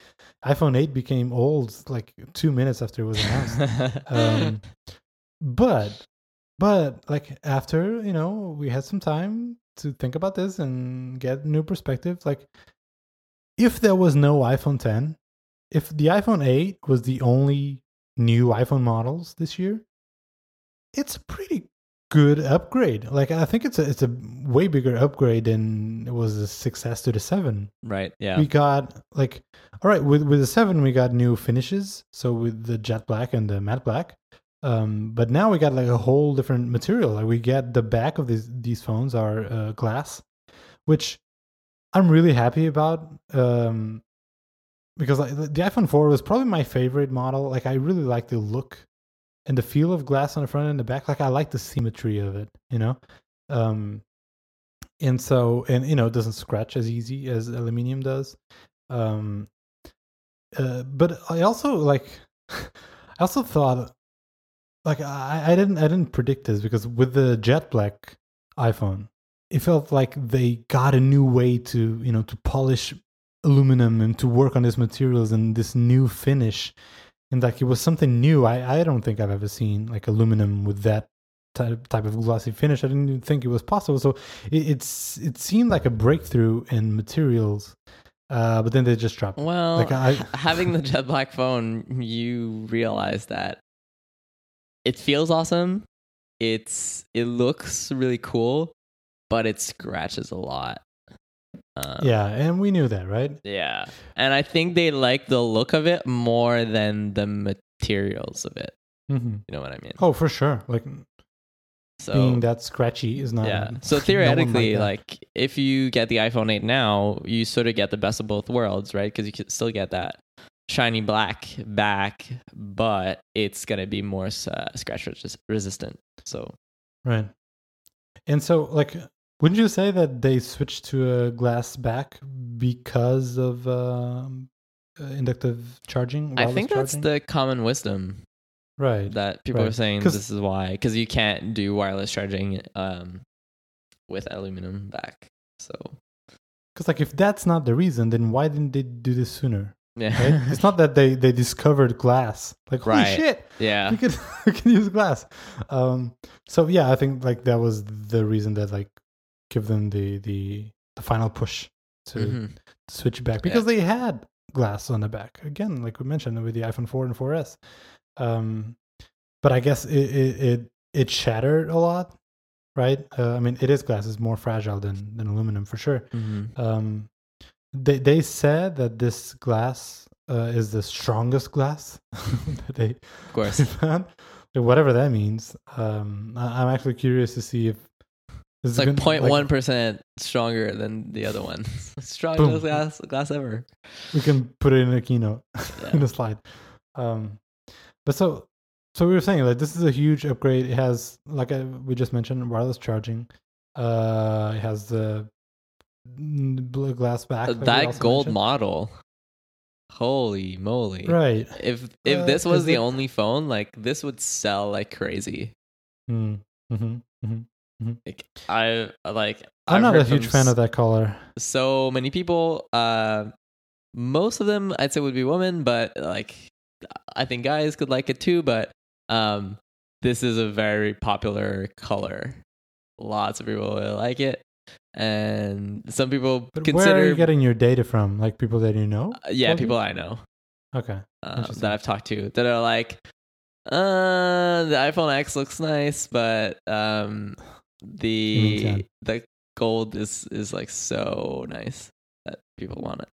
iPhone 8 became old like 2 minutes after it was announced. um, but but like after you know we had some time to think about this and get new perspective like if there was no iphone 10 if the iphone 8 was the only new iphone models this year it's a pretty good upgrade like i think it's a it's a way bigger upgrade than it was a success to the 7 right. Yeah. we got like all right with with the seven we got new finishes so with the jet black and the matte black um but now we got like a whole different material like we get the back of these these phones are uh, glass which i'm really happy about um because like, the the iphone 4 was probably my favorite model like i really like the look and the feel of glass on the front and the back like i like the symmetry of it you know? Um and so and you know it doesn't scratch as easy as aluminium does. Um uh, but i also like i also thought like I, I didn't i didn't predict this because with the jet black iphone it felt like they got a new way to you know to polish aluminum and to work on these materials and this new finish and like it was something new i i don't think i've ever seen like aluminum with that type type of glossy finish i didn't even think it was possible so it, it's it seemed like a breakthrough in materials uh but then they just dropped Well, Like, I- having the jet black phone, you realize that it feels awesome. It's it looks really cool, but it scratches a lot. Um, yeah and we knew that right yeah, and I think they like the look of it more than the materials of it. hmm You know what I mean? oh for sure like so being that scratchy is not yeah. So theoretically, that. like if you get the iPhone 8 now, you sort of get the best of both worlds, right? Because you can still get that shiny black back, but it's gonna be more uh, scratch resist- resistant. So Right. And so, like, wouldn't you say that they switched to a glass back because of um, uh, inductive charging? I think that's charging? the common wisdom right. that people are saying this is why because you can't do wireless charging um, with aluminum back. So Because, like, if that's not the reason, then why didn't they do this sooner? yeah, Right? it's not that they they discovered glass. Like, holy Right. shit, yeah, we can we can use glass. Um. So yeah, I think like that was the reason that like give them the the the final push to Mhm. switch back because they had glass on the back again like we mentioned with the iphone 4 and 4s um but i guess it it it, it shattered a lot right uh, i mean it is glass it's more fragile than than aluminum for sure Mhm. um they they said that this glass uh, is the strongest glass that they of course. found whatever that means um I, i'm actually curious to see if It's like gonna- 0.1 percent stronger than the other one. Strongest glass glass ever. we can put it in a keynote Yeah. in a slide. Um, but so so we were saying that this is a huge upgrade. It has like I, we just mentioned wireless charging. Uh, it has the blue glass back. like that gold mentioned. model. Holy moly! right? If if Uh, this was the it- only phone, like this would sell like crazy. Mm, hmm Like I like. I'm I've not a huge fan s- of that color. so many people. Uh, most of them I'd say would be women, but like I think guys could like it too. But um, this is a very popular color. Lots of people really like it, and some people But consider. where are you getting your data from? Like people that you know? Uh, yeah, told you? people I know Okay. uh, that I've talked to that are like, uh, the iPhone X looks nice, but um, the the gold is is like so nice that people want it.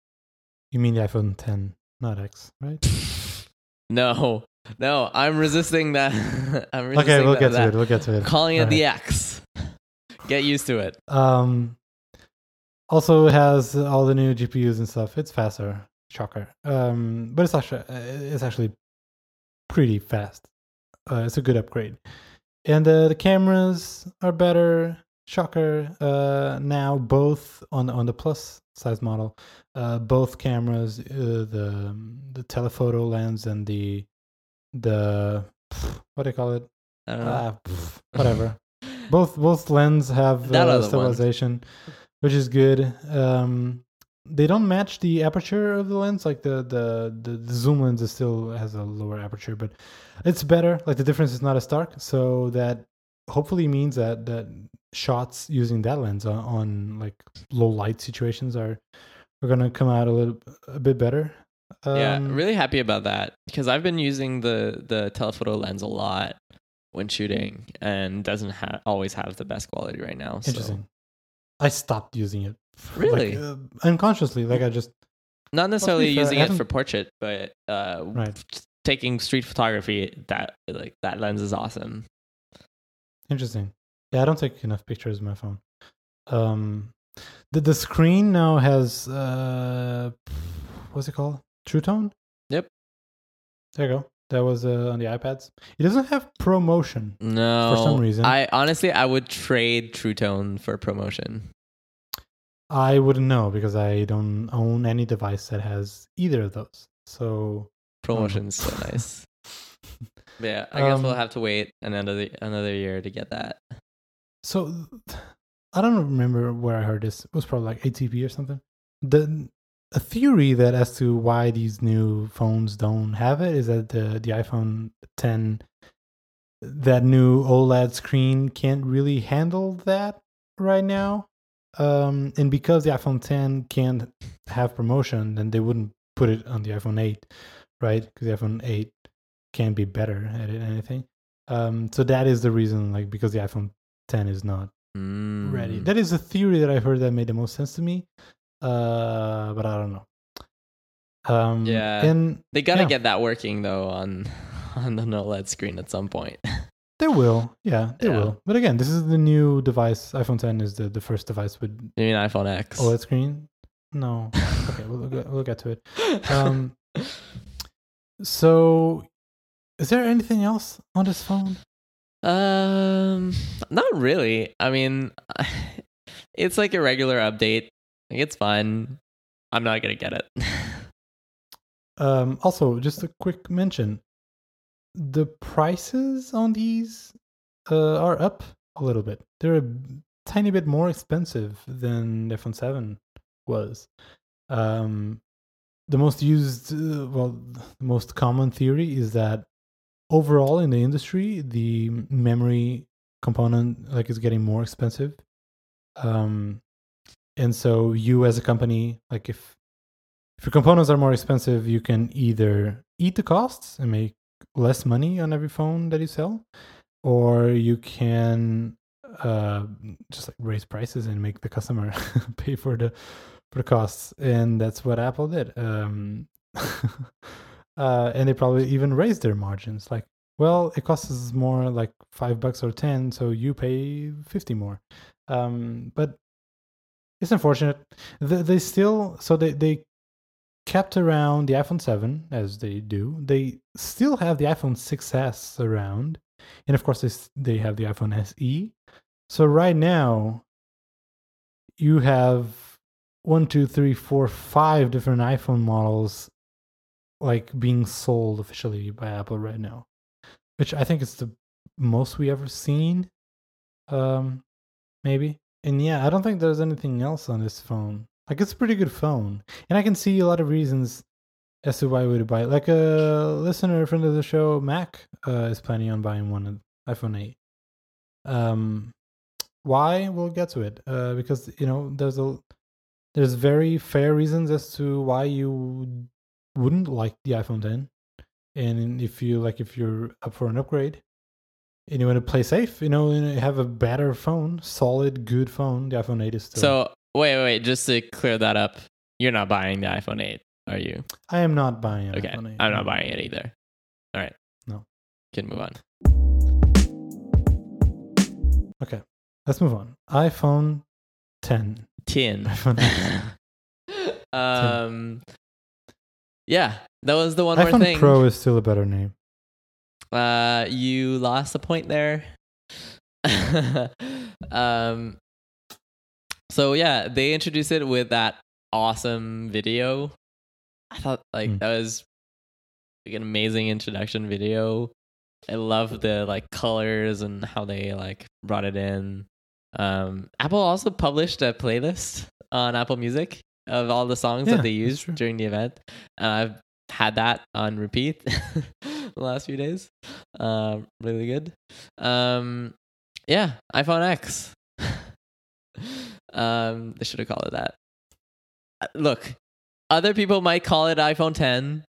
You mean the iPhone 10, not X, right? No, no, I'm resisting that. I'm resisting Okay, we'll that, get to that. it. We'll get to it. Calling it Alright. the X. Get used to it. Um, also has all the new GPUs and stuff. It's faster, shocker. Um, but it's actually it's actually pretty fast. Uh, it's a good upgrade, and uh, the cameras are better. Shocker. Uh, now both on on the plus size model, uh, both cameras, uh, the the telephoto lens and the the what do you call it? I don't know. Ah, pff, whatever. both both lens have uh, one. stabilization, which is good. Um, they don't match the aperture of the lens. Like the, the the the zoom lens is still has a lower aperture, but it's better. Like the difference is not as stark, so that hopefully means that that shots using that lens on, on like low light situations are are gonna come out a little a bit better. yeah, Um, really happy about that because I've been using the the telephoto lens a lot when shooting and doesn't ha- always have the best quality right now. So. interesting. I stopped using it. Really? Like, uh, unconsciously. Like I just Not necessarily using it for portrait, but uh, Right. taking street photography. That like that lens is awesome. Interesting. Yeah, I don't take enough pictures with my phone. Um, the the screen now has uh, what's it called? True Tone. Yep. There you go. That was uh, on the iPads. It doesn't have ProMotion. No, for some reason. I honestly I would trade True Tone for ProMotion. I wouldn't know because I don't own any device that has either of those. So ProMotion's so nice. But yeah, I guess we'll Um, have to wait another another year to get that. So I don't remember where I heard this. It was probably like ATP or something. The a theory that as to why these new phones don't have it is that the the iPhone 10 that new OLED screen can't really handle that right now. Um, and because the iPhone 10 can't have ProMotion, then they wouldn't put it on the iPhone 8, right? Because the iPhone 8 can't be better at it, anything. Um, so that is the reason, like because the iPhone 10 is not ready. Mm. That is a theory that I heard that made the most sense to me. Uh, but I don't know. Um, Yeah. and They gotta Yeah. get that working though on on the OLED screen at some point. they will, yeah, they Yeah. will. But again, this is the new device. iPhone 10 is the, the first device with You mean iPhone X? OLED screen. No, okay, we'll get, we'll get to it. Um, so, is there anything else on this phone? Um, not really. I mean, it's like a regular update. Like, it's fun. I'm not gonna get it. Um, also, just a quick mention: the prices on these uh, are up a little bit. They're a tiny bit more expensive than the iPhone Seven was. Um, the most used, uh, well, the most common theory is that overall in the industry, the memory component like is getting more expensive. Um, and so you as a company, like if if your components are more expensive, you can either eat the costs and make less money on every phone that you sell, or you can uh, just like raise prices and make the customer pay for the for the costs. And that's what Apple did. Um, uh, and they probably even raised their margins. Like Well, it costs us more, like five bucks or ten, so you pay fifty more. Um, but it's unfortunate. They, they still so they they kept around the iPhone seven as they do. They still have the iPhone 6s around, and of course they they have the iPhone SE. So right now, you have one, two, three, four, five different iPhone models like being sold officially by Apple right now, which I think is the most we ever seen. Um, maybe. And yeah, I don't think there's anything else on this phone. Like it's a pretty good phone, and I can see a lot of reasons as to why we would buy it. Like a listener, friend of the show, Mac, uh, is planning on buying one iPhone eight. Um, why? We'll get to it. Uh, because you know, there's a there's very fair reasons as to why you wouldn't like the iPhone 10, and if you like, if you're up for an upgrade, and you want to play safe, you know, have a better phone, solid, good phone, the iPhone 8 is still. So wait, wait, wait, just to clear that up, you're not buying the iPhone 8, are you? I am not buying an Okay, iPhone 8. I'm not buying it either. All right, No. can move on. Okay, let's move on. iPhone 10. Tin. iPhone, um, yeah, that was the one more iPhone thing. Pro is still a better name. Uh, you lost a point there. um, so yeah, they introduced it with that awesome video. I thought like Hmm. that was like an amazing introduction video. I love the like colors and how they like brought it in. Um, Apple also published a playlist on Apple Music of all the songs Yeah, that they used during the event. And I've had that on repeat the last few days. Um, really good. Um, yeah, iPhone X. um, they should have called it that. Uh, Look, other people might call it iPhone 10,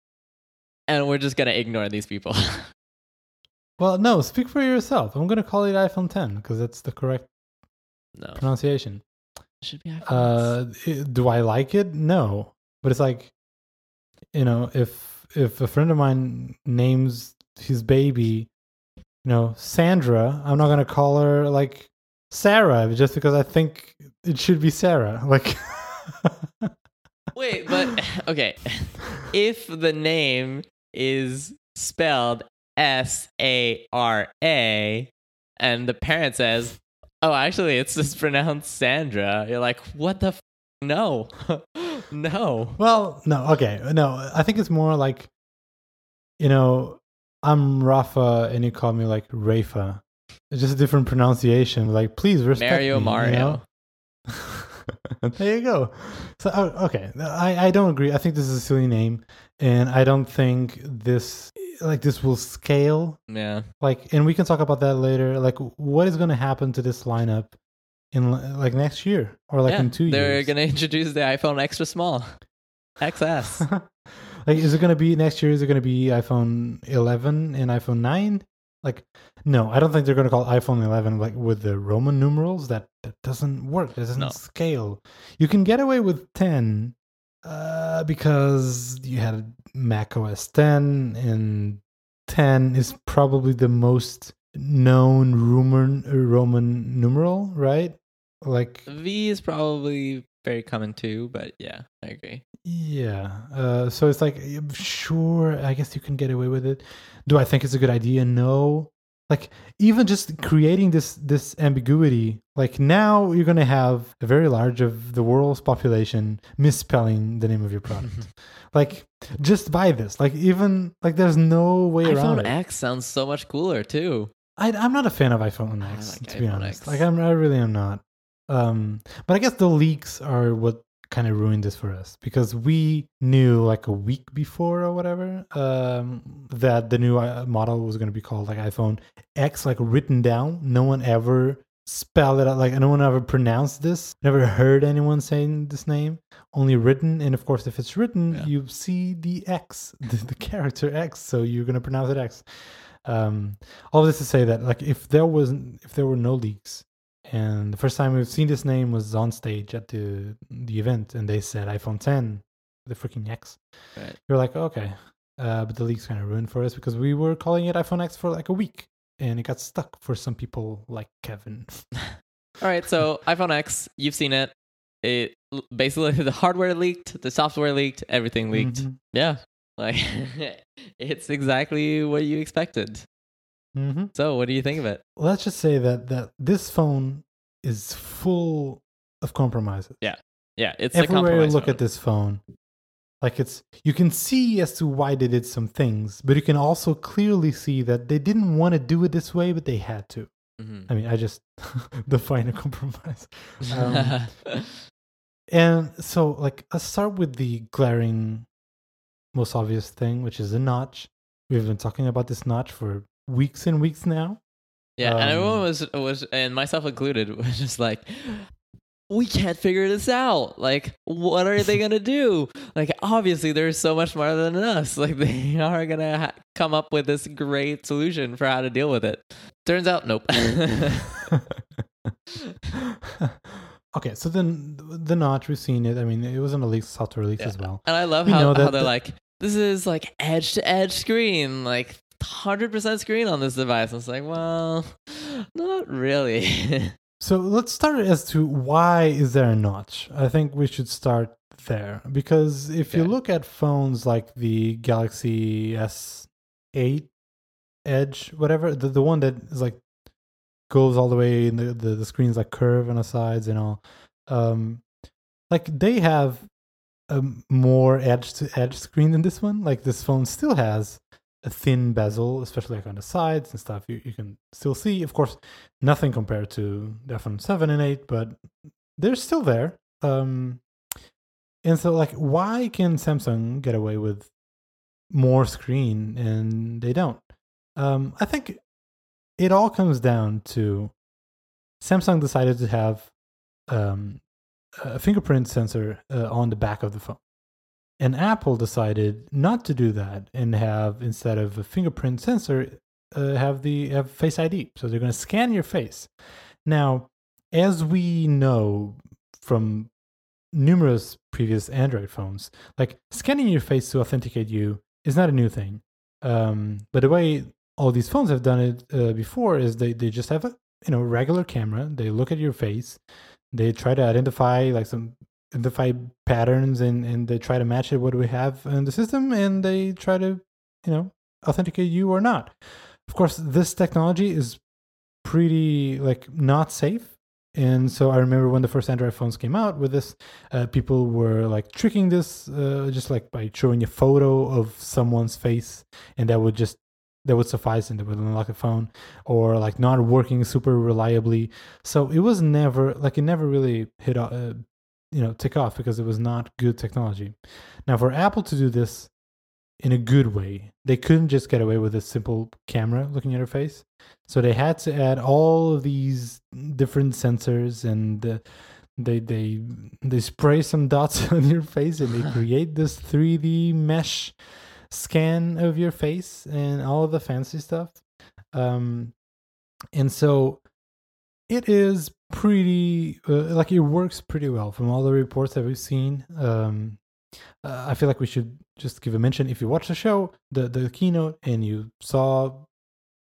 and we're just gonna ignore these people. Well, no, speak for yourself. I'm going to call it iPhone 10 because that's the correct no, pronunciation. it should be iPhone Uh, do I like it? No, but it's like, you know, if if a friend of mine names his baby, you know, Sandra, I'm not gonna call her like Sarah just because I think it should be Sarah. Like, Wait, but okay. If the name is spelled S A R A and the parent says, "Oh, actually it's just pronounced Sandra." You're like, "What the f- no." no. well, no, okay, no, I think it's more like, you know, I'm Rafa and you call me like Rafa. It's just a different pronunciation. Like, please respect Mario me, you Mario. know? there you go. So oh, okay, I I don't agree. I think this is a silly name, and I don't think this like this will scale. Yeah. Like, and we can talk about that later. Like, what is going to happen to this lineup in like next year or like yeah. in two They're years? going to introduce the iPhone extra small. XS. like, is it going to be next year? Is it going to be iPhone 11 and iPhone 9? Like, no, I don't think they're going to call iPhone 11 like with the Roman numerals. That that doesn't work. That doesn't No. scale. You can get away with 10 uh, because you had Mac OS 10, and 10 is probably the most known Roman Roman numeral, right? Like, V is probably very common too, but yeah, I agree. Yeah. Uh, so it's like, sure, I guess you can get away with it. Do I think it's a good idea? No. Like even just creating this this ambiguity, like now you're gonna have a very large of the world's population misspelling the name of your product. like just buy this. Like even like there's no way around iPhone. X sounds so much cooler too. I, I'm not a fan of iPhone X, like to be honest. X. Like I'm, I really am not. Um, but I guess the leaks are what kind of ruined this for us because we knew like a week before or whatever um, that the new uh, model was going to be called like iPhone X, like written down. No one ever spelled it out. Like no one ever pronounced this. Never heard anyone saying this name. Only written, and of course, if it's written, Yeah. you see the X, the, the character X. So you're going to pronounce it X um all this to say that like if there wasn't if there were no leaks and the first time we've seen this name was on stage at the the event and they said iphone 10 the freaking x Right. you're like okay uh, but the leaks kind of ruined for us because we were calling it iPhone X for like a week, and it got stuck for some people like Kevin. All right, so iPhone X, you've seen it. It basically the hardware leaked, the software leaked, everything leaked. Mhm. Yeah, like it's exactly what you expected. Mhm. So, what do you think of it? Let's just say that that this phone is full of compromises. Yeah, yeah. it's Everywhere you look phone. at this phone, like it's you can see as to why they did some things, but you can also clearly see that they didn't want to do it this way, but they had to. Mhm. I mean, I just define a compromise. Um, And so, like, let's start with the glaring, most obvious thing, which is a notch. We've been talking about this notch for weeks and weeks now. yeah, and um, everyone was was, and myself included, was just like. We can't figure this out. Like, what are they gonna do? Like, obviously, they're so much smarter than us. Like, they are gonna ha- come up with this great solution for how to deal with it. Turns out, nope. okay, so then the notch, we've seen it. I mean, it was on a leak, software leaks Yeah. as well. And I love We how, how they're the- like, this is like edge to edge screen, like 100% screen on this device. And it's like, well, not really. So let's start as to why is there a notch? I think we should start there because if you look at phones like the Galaxy S8 Edge, whatever, the, the one that is like goes all the way and the, the, the screen's like curve on the sides and all, um, like they have a more edge to edge screen than this one. Like this phone still has a thin bezel, especially like on the sides and stuff. You, you can still see, of course, nothing compared to the iPhone 7 and 8, but they're still there. Um, and so, like, why can Samsung get away with more screen and they don't? Um, I think it all comes down to Samsung decided to have um, a fingerprint sensor uh, on the back of the phone. And Apple decided not to do that and have instead of a fingerprint sensor, uh, have the have Face ID. So they're going to scan your face. Now, as we know from numerous previous Android phones, like scanning your face to authenticate you is not a new thing. Um, but the way all these phones have done it uh, before is they, they just have a you know regular camera. They look at your face. They try to identify like some identify patterns and and they try to match it what we have in the system and they try to you know authenticate you or not. Of course, this technology is pretty like not safe and so I remember when the first Android phones came out with this, uh, people were like tricking this, uh, just like by showing a photo of someone's face, and that would just that would suffice, and it would unlock a phone, or like not working super reliably. So it was never like it never really hit, uh, you know, tick off because it was not good technology. Now for Apple to do this in a good way, they couldn't just get away with a simple camera looking at her face. So they had to add all of these different sensors, and uh, they they they spray some dots on your face, and they create this 3D mesh scan of your face and all of the fancy stuff. Um, and so it is pretty uh, like it works pretty well from all the reports that we've seen. Um, uh, I feel like we should just give a mention if you watch the show, the the keynote, and you saw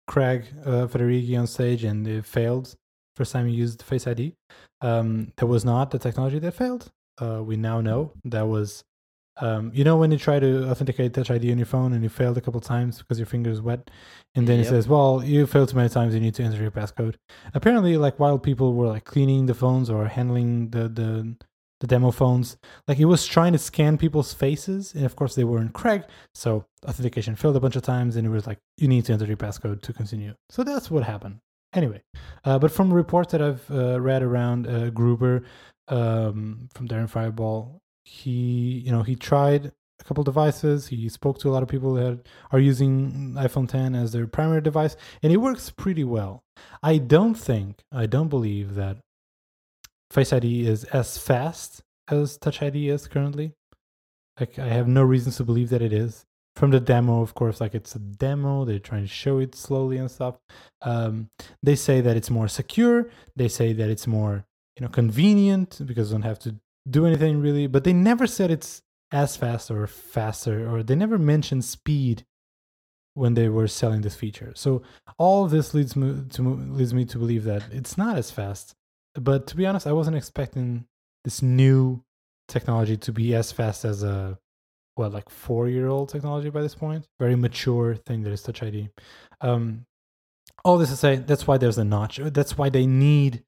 Craig uh, Federighi on stage and it failed first time you used Face ID. Um, that was not the technology that failed. Uh, we now know that was, um, you know, when you try to authenticate Touch ID on your phone and you failed a couple times because your finger is wet, and then it says, "Well, you failed too many times. You need to enter your passcode." Apparently, like while people were like cleaning the phones or handling the the the demo phones, like it was trying to scan people's faces, and of course they weren't Craig, so authentication failed a bunch of times, and it was like you need to enter your passcode to continue. So that's what happened. Anyway, uh, but from reports that I've uh, read around uh, Gruber um, from Daring Fireball, he you know he tried a couple devices. He spoke to a lot of people that are using iPhone 10 as their primary device, and it works pretty well. I don't think, I don't believe that Face ID is as fast as Touch ID is currently. Like, I have no reasons to believe that it is. From the demo, of course, like it's a demo, they're trying to show it slowly and stuff. Um, they say that it's more secure. They say that it's more, you know, convenient because you don't have to do anything really. But they never said it's as fast or faster, or they never mentioned speed when they were selling this feature. So all this leads me to leads me to believe that it's not as fast. But to be honest, I wasn't expecting this new technology to be as fast as a well, like four year old technology by this point. Very mature thing that is Touch ID. Um, all this to say, that's why there's a notch. That's why they need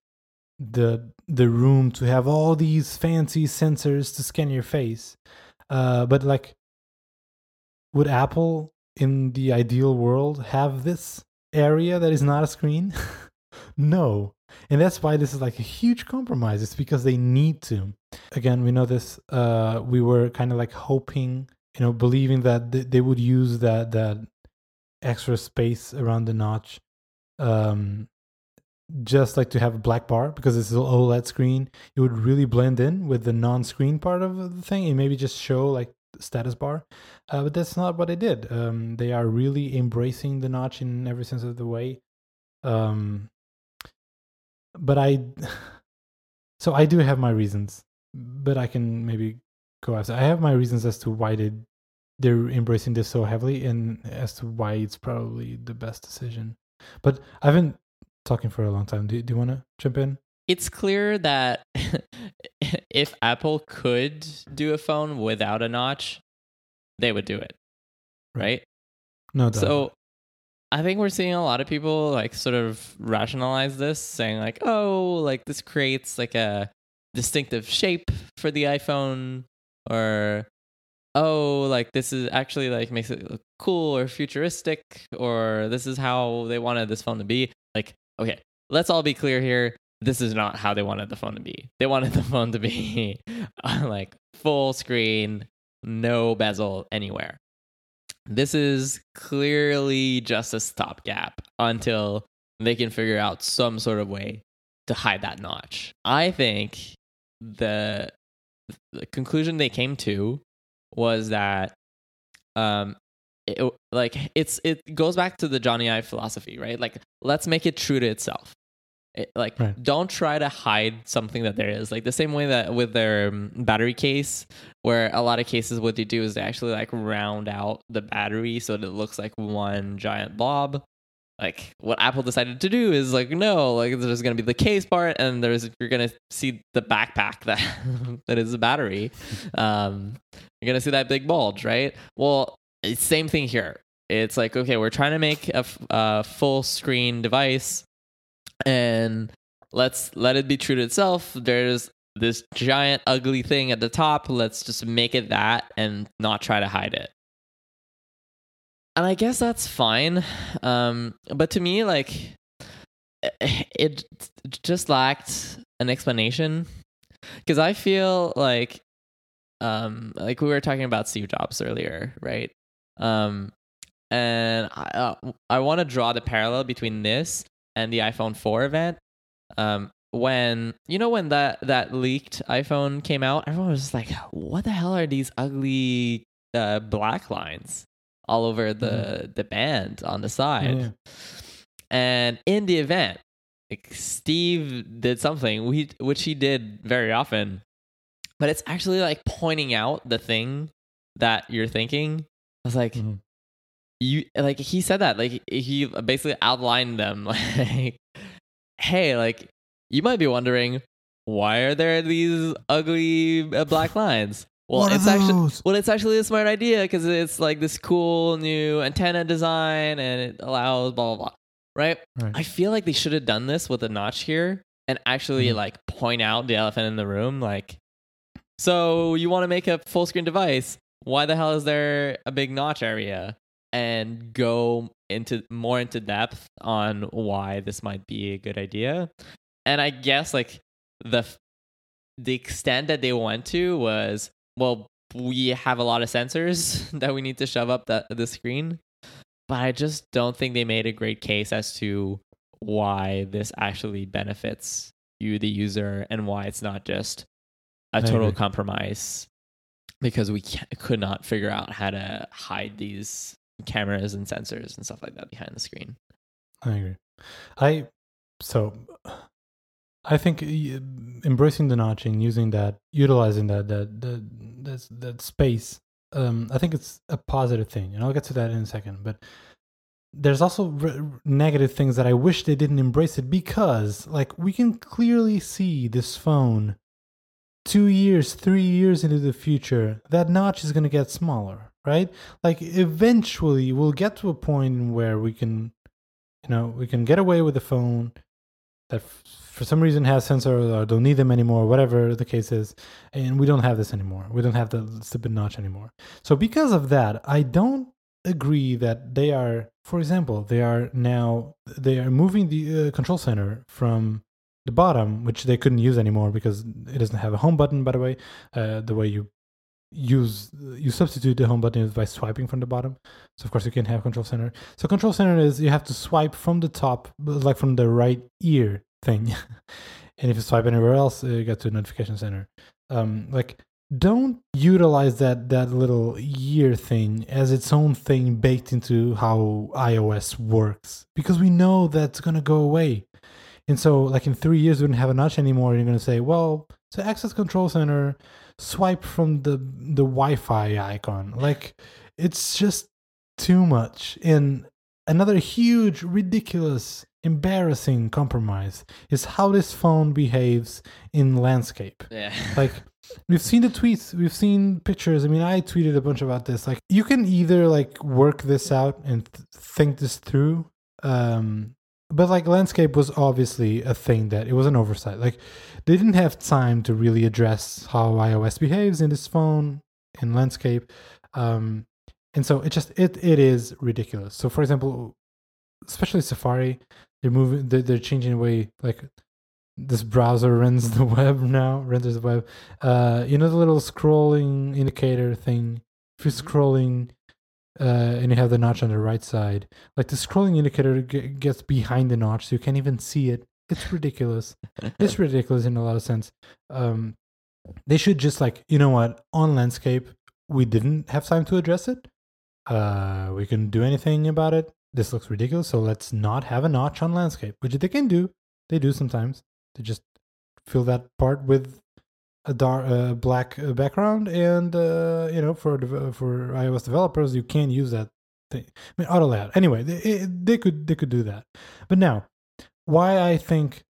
the the room to have all these fancy sensors to scan your face. Uh, but like, would Apple in the ideal world have this area that is not a screen? no. And that's why this is like a huge compromise. It's because they need to. Again, we know this. Uh, we were kind of like hoping, you know, believing that th- they would use that that extra space around the notch, um, just like to have a black bar because it's an OLED screen. It would really blend in with the non-screen part of the thing, and maybe just show like status bar. Uh, but that's not what they did. Um, they are really embracing the notch in every sense of the way. Um, but I, so I do have my reasons, but I can maybe go after. I have my reasons as to why they they're embracing this so heavily, and as to why it's probably the best decision. But I've been talking for a long time. Do, do you want to jump in? It's clear that if Apple could do a phone without a notch, they would do it. Right? No doubt. So I think we're seeing a lot of people like sort of rationalize this, saying like, "Oh, like this creates like a distinctive shape for the iPhone," or "Oh, like this is actually like makes it look cool or futuristic," or "This is how they wanted this phone to be." Like, okay, let's all be clear here. This is not how they wanted the phone to be. They wanted the phone to be like full screen, no bezel anywhere. This is clearly just a stopgap until they can figure out some sort of way to hide that notch. I think the, the conclusion they came to was that um it, like it's it goes back to the Jony Ive philosophy, right? Like let's make it true to itself. It, like Right. don't try to hide something that there is like the same way that with their um, battery case where a lot of cases what they do is they actually like round out the battery so that it looks like one giant blob like what apple decided to do is like no like there's gonna be the case part and there's you're gonna see the backpack that that is the battery um you're gonna see that big bulge right well same thing here. It's like okay we're trying to make a, full screen device and let's let it be true to itself. There's this giant ugly thing at the top. Let's just make it that and not try to hide it. And i guess that's fine. Um but to me like it just lacked an explanation. Because i feel like um like we were talking about steve jobs earlier right um and i uh, i want to draw the parallel between this and the iphone 4 event. Um when you know when that that leaked iphone came out everyone was just like what the hell are these ugly uh black lines all over the the band on the side? And in the event like steve did something we, which he did very often but it's actually like pointing out the thing that you're thinking i was like Mhm. you like he said that like he basically outlined them like hey like you might be wondering why are there these ugly uh, black lines well What it's actually well it's actually a smart idea because it's like this cool new antenna design and it allows blah blah blah right Right. i feel like they should have done this with a notch here and actually Mhm. like point out the elephant in the room like so you want to make a full screen device why the hell is there a big notch area? And go into more into depth on why this might be a good idea. And i guess like the the extent that they went to was well we have a lot of sensors that we need to shove up the, the screen. But i just don't think they made a great case as to why this actually benefits you the user and why it's not just a total compromise because we could not figure out how to hide these cameras and sensors and stuff like that behind the screen I agree. I so I think embracing the notching, using that, utilizing that that that that, that space, um, I think it's a positive thing, and I'll get to that in a second. But there's also r- negative things that I wish they didn't embrace it because, like, we can clearly see this phone two years, three years into the future, that notch is going to get smaller, right? Like, eventually, we'll get to a point where we can, you know, we can get away with the phone that f- for some reason has sensors or don't need them anymore, whatever the case is, and we don't have this anymore. We don't have the stupid notch anymore. So, because of that, I don't agree that they are for example they are now they are moving the uh, control center from the bottom which they couldn't use anymore because it doesn't have a home button by the way. Uh, the way you use you substitute the home button is by swiping from the bottom. So of course you can have control center. So control center is you have to swipe from the top like from the right ear thing. And if you swipe anywhere else you get to notification center. Um like don't utilize that that little year thing as its own thing baked into how iOS works because we know that's gonna go away. And so, like in three years, we don't have a notch anymore. And you're gonna say, well, so access control center, swipe from the the Wi-Fi icon. Like it's just too much. And another huge, ridiculous, embarrassing compromise is how this phone behaves in landscape. Yeah. Like we've seen the tweets, we've seen pictures. I mean, I tweeted a bunch about this. Like you can either like work this out and th- think this through. Um but like landscape was obviously a thing that it was an oversight. Like they didn't have time to really address how iOS behaves in this phone in landscape. Um and so it just it it is ridiculous. So for example, especially Safari, they're moving they're, they're changing the way like this browser runs the web now renders the web uh you know the little scrolling indicator thing if you're scrolling uh and you have the notch on the right side. Like the scrolling indicator g- gets behind the notch so you can't even see it. It's ridiculous. It's ridiculous in a lot of sense. Um they should just like you know what? On landscape we didn't have time to address it. Uh we couldn't do anything about it. This looks ridiculous so let's not have a notch on landscape which they can do. They do sometimes. They just fill that part with a dark uh, black background and uh, you know for for ios developers you can't use that thing. I mean auto layout. Anyway they, they could they could do that. But now why i think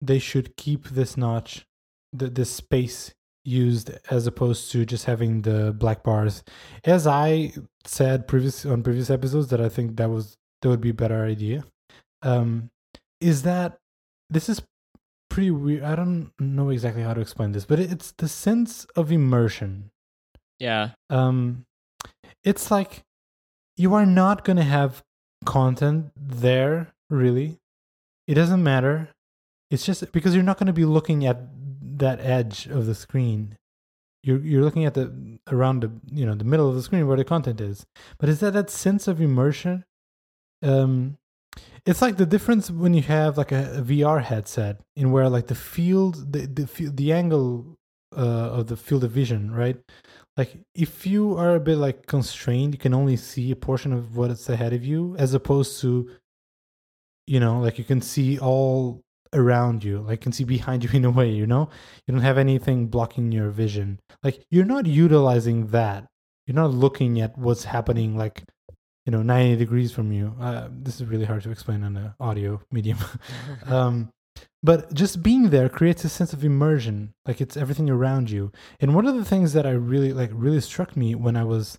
they should keep this notch the, this space used as opposed to just having the black bars. As i said previous on previous episodes that i think that was that would be a better idea um is that this is pretty weird i don't know exactly how to explain this but it's the sense of immersion. Yeah. um it's like you are not going to have content there really. It doesn't matter. It's just because you're not going to be looking at that edge of the screen. You're you're looking at the around the you know the middle of the screen where the content is. But is that that sense of immersion um it's like the difference when you have like a, a VR headset in where like the field the the the angle uh, of the field of vision right? Like if you are a bit like constrained you can only see a portion of what's ahead of you as opposed to you know like you can see all around you like can see behind you in a way you know? You don't have anything blocking your vision. Like you're not utilizing that. You're not looking at what's happening like you know 90 degrees from you. Uh, this is really hard to explain on an audio medium. Um but just being there creates a sense of immersion like it's everything around you. And one of the things that i really like really struck me when i was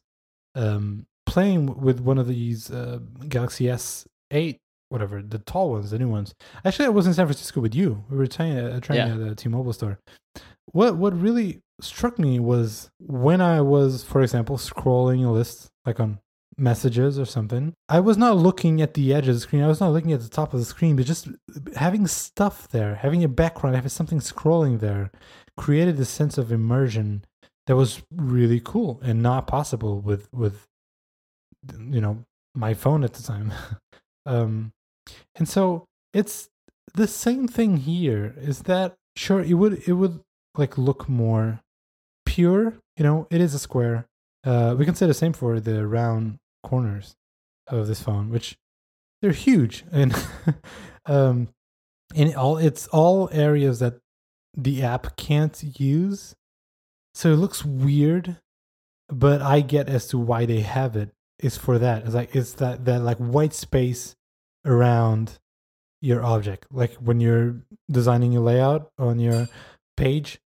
um playing with one of these uh, galaxy s8 whatever the tall ones the new ones. Actually i was in san francisco with you. We were trying, uh, trying Yeah. at the t-mobile store. What what really struck me was when i was for example scrolling a list like on messages or something. I was not looking at the edge of the screen. I was not looking at the top of the screen but just having stuff there having a background having something scrolling there created a sense of immersion that was really cool and not possible with with you know my phone at the time. Um and so it's the same thing here is that sure it would it would like look more pure you know it is a square. Uh we can say the same for the round corners of this phone which they're huge and um and all it's all areas that the app can't use. So it looks weird, but I get as to why they have it. Is for that. It's like it's that that like white space around your object. Like when you're designing your layout on your page,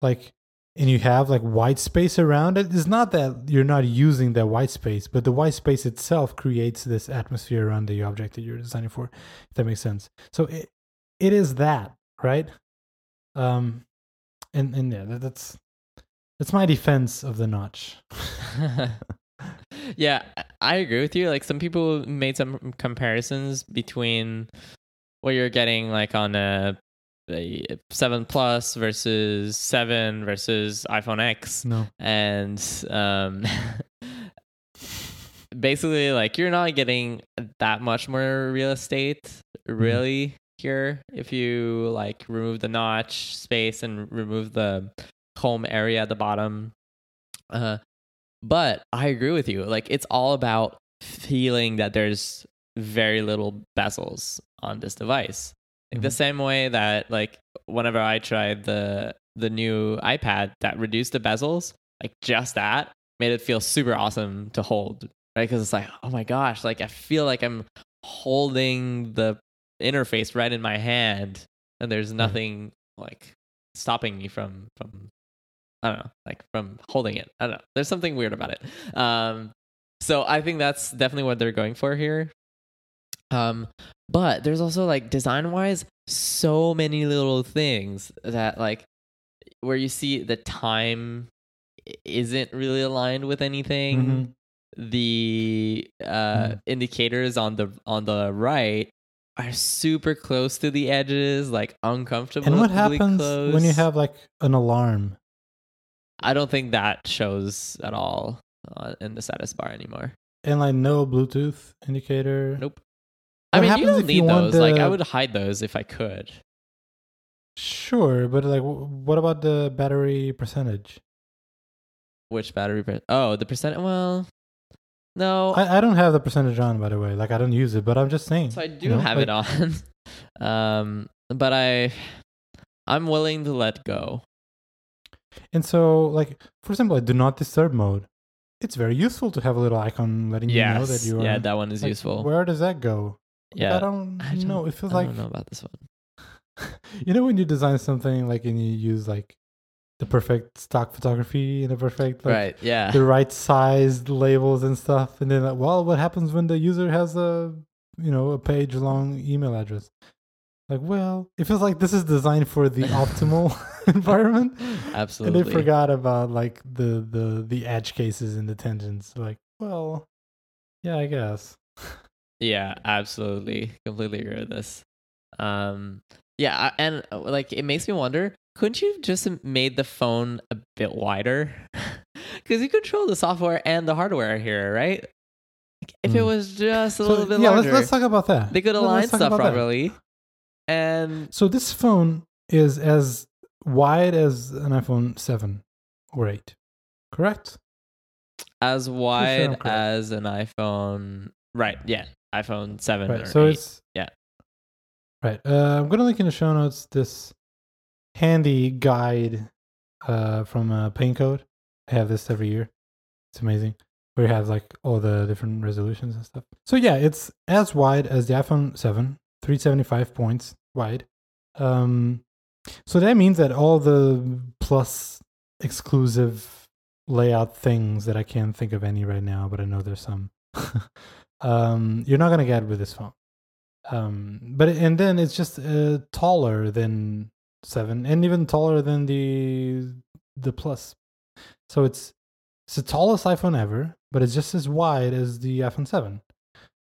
like and you have like white space around it. It's not that you're not using that white space, but the white space itself creates this atmosphere around the object that you're designing for. If that makes sense. So it it is that, right? Um and and yeah, that, that's that's my defense of the notch. yeah, I agree with you. Like some people made some comparisons between what you're getting like on a, a 7 Plus versus 7 versus iPhone X. No. And um basically like you're not getting that much more real estate really here if you like remove the notch space and remove the home area at the bottom. Uh but I agree with you. Like it's all about feeling that there's very little bezels on this device. Like the same way that like whenever I tried the the new iPad that reduced the bezels, like just that made it feel super awesome to hold, right? Because it's like, oh my gosh, like I feel like I'm holding the interface right in my hand, and there's nothing like stopping me from from I don't know, like from holding it. I don't know. There's something weird about it. Um, so I think that's definitely what they're going for here. Um, but there's also like design wise, so many little things that like where you see the time isn't really aligned with anything. Mhm. The uh, Mhm. indicators on the on the right are super close to the edges, like uncomfortable. And what happens close. when you have like an alarm? I don't think that shows at all uh, in the status bar anymore. And like no Bluetooth indicator. Nope. I mean, you don't need those. Like, I would hide those if I could. Sure, but like, what about the battery percentage? Which battery? Per- oh, the percent. Well, no. I, I don't have the percentage on, by the way. Like, I don't use it, but I'm just saying. so I do you know, have like- it on. um, but I, I'm willing to let go. And so, like, for example, do not disturb mode. It's very useful to have a little icon letting you know that you are. yeah, that one is like, useful. Where does that go? Yeah. Um, I don't, I don't- know. It feels I like I don't know about this one. you know when you design something like and you use like the perfect stock photography and the perfect like right. Yeah. the right sized labels and stuff, and then like, well, what happens when the user has a you know a page long email address? Like, well, it feels like this is designed for the optimal environment, Absolutely. and they forgot about like the the the edge cases and the tangents. Like, well, yeah, I guess. Yeah, absolutely. Completely agree with this. Um, yeah, and uh, like it makes me wonder, couldn't you just made the phone a bit wider? Because you control the software and the hardware here, right? Like, if it Mm. was just a So, little bit yeah, larger, let's let's talk about that. they could align stuff that. properly. And So this phone is as wide as an iPhone 7 or 8. Correct? as wide as an iPhone, right? Yeah, iPhone seven Right. or So eight. it's Yeah. Right. Uh, I'm going to link in the show notes this handy guide uh, from uh, PaintCode. I have this every year. It's amazing. Where you have like all the different resolutions and stuff. So yeah, it's as wide as the iPhone 7, 375 points wide. Um, so that means that all the plus exclusive layout things that I can't think of any right now, but I know there's some. um, you're not gonna get with this phone. Um, but and then it's just uh, taller than seven, and even taller than the the plus. So it's it's the tallest iPhone ever, but it's just as wide as the iPhone seven.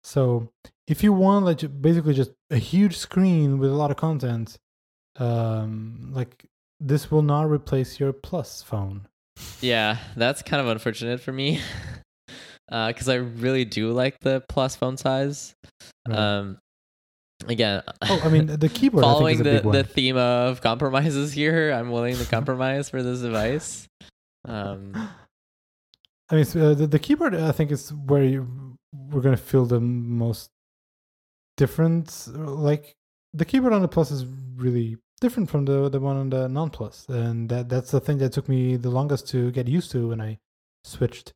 So if you want like basically just a huge screen with a lot of content, um, like this will not replace your plus phone. Yeah, that's kind of unfortunate for me. Because I really do like the plus phone size. Right. Um, again, oh, I mean the keyboard. I think following is a the, big one. the theme of compromises here, I'm willing to compromise for this device. Um, I mean, uh, the, the keyboard, I think, is where you, we're going to feel the most different, uh, like, the keyboard on the Plus is really different from the the one on the non Plus, and that that's the thing that took me the longest to get used to when I switched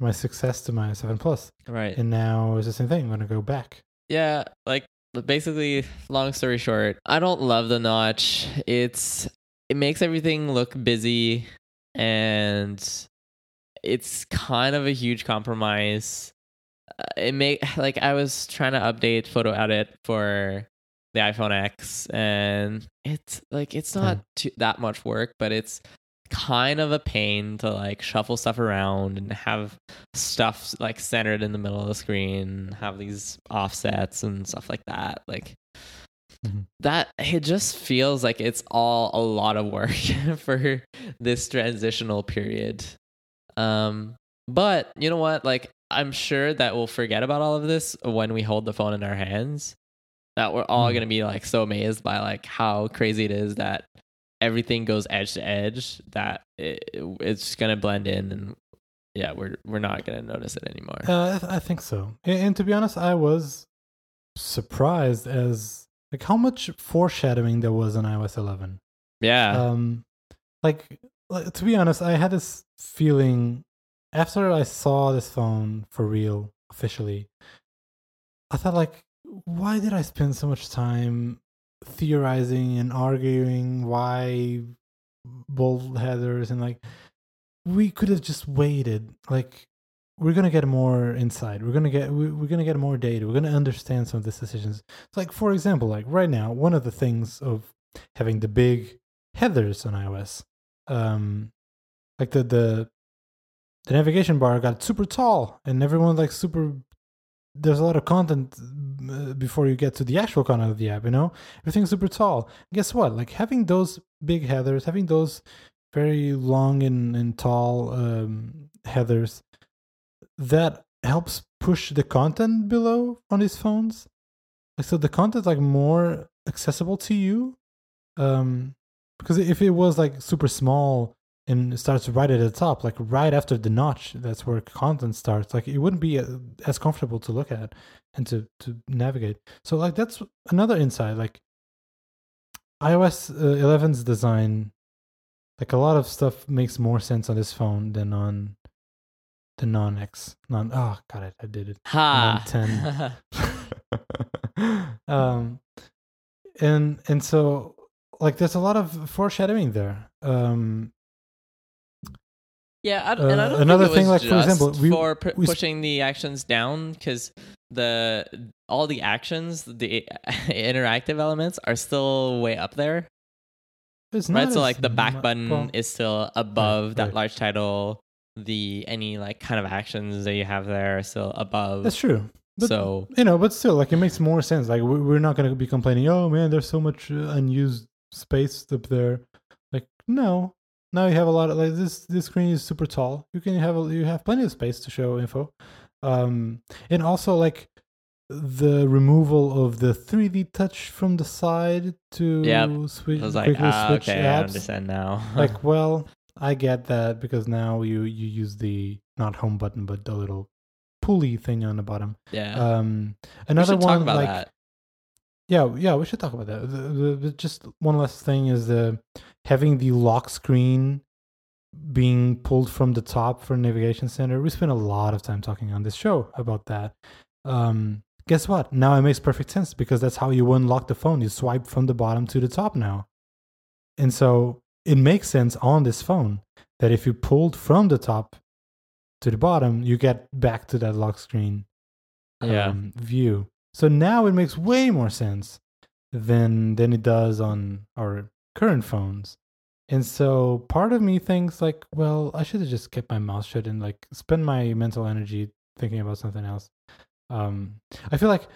my success to my seven Plus, Right. and now it's the same thing. I'm gonna go back. Yeah, like basically long story short, I don't love the notch. It's it makes everything look busy and it's kind of a huge compromise. Uh, It make like I was trying to update photo edit for the iPhone X and it's like it's not too, that much work, but it's kind of a pain to like shuffle stuff around and have stuff like centered in the middle of the screen, have these offsets and stuff like that. Like Mhm. that it just feels like it's all a lot of work for this transitional period. Um but you know what? Like I'm sure that we'll forget about all of this when we hold the phone in our hands. That we're all Mhm. going to be like so amazed by like how crazy it is that everything goes edge to edge that it, it's to blend in and yeah, we're we're not to notice it anymore. Uh, I, th- I think so. And, and to be honest, I was surprised as like how much foreshadowing there was on iOS 11. yeah. Um, like, like to be honest, I had this feeling after I saw this phone for real officially. I thought like, why did I spend so much time theorizing and arguing why bold headers and like we could have just waited. Like we're gonna get more insight. We're gonna get we- we're gonna get more data. We're gonna understand some of these decisions. It's like for example like right now one of the things of having the big headers on ios um like the the the navigation bar got super tall and everyone like super there's a lot of content uh, before you get to the actual content of the app you know? Everything's super tall. Guess what? Like having those big headers having those very long and, and tall um, headers that helps push the content below on these phones. Like so the content like more accessible to you um because if it was like super small and starts right at the top like right after the notch that's where content starts like it wouldn't be uh, as comfortable to look at and to to navigate so like that's another insight like ios uh, 11's design like a lot of stuff makes more sense on this phone than on the non x non oh got it i did it ha. 10. um and and so like there's a lot of foreshadowing there um Yeah, I, don't- and I Uh, don't another thing, like, for example, we- for we sp- pushing the actions down because the all the actions, the interactive elements are still way up there, right? So like the back mu- button well, is still above that right. large title. The any like kind of actions that you have there are still above. that's true but, so you know but still like it makes more sense like we- we're not going to be complaining oh man there's so much uh, unused space up there like no now you have a lot of like this this screen is super tall you can have a, you have plenty of space to show info um and also like the removal of the 3d touch from the side to Yep. switch like, quickly ah, switch okay, I understand now. like well i get that because now you you use the not home button but the little pulley thing on the bottom yeah, um another one like that. yeah yeah we should talk about that the, the, the- just one last thing is the having the lock screen being pulled from the top for navigation center we spent a lot of time talking on this show about that um guess what now it makes perfect sense because that's how you unlock the phone you swipe from the bottom to the top now and so it makes sense on this phone that if you pulled from the top to the bottom you get back to that lock screen Yeah. um, view. So now it makes way more sense than than it does on our current phones. And so part of me thinks like, well, I should have just kept my mouth shut and like spend my mental energy thinking about something else. Um, I feel like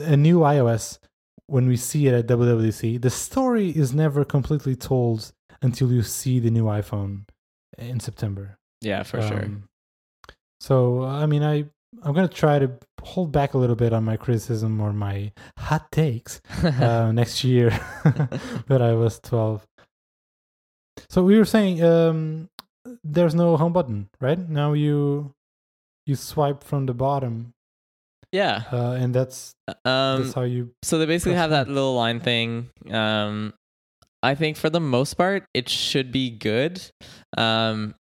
a new iOS, when we see it at WWDC, the story is never completely told until you see the new iPhone in September. Yeah, for sure. Um, So I mean, I I'm gonna try to hold back a little bit on my criticism or my hot takes uh, next year that iOS 12. So we were saying um, there's no home button, right? Now you you swipe from the bottom. Yeah. uh, and that's Um, that's how you. so they basically have that little line thing. Um, I think for the most part, it should be good. Um,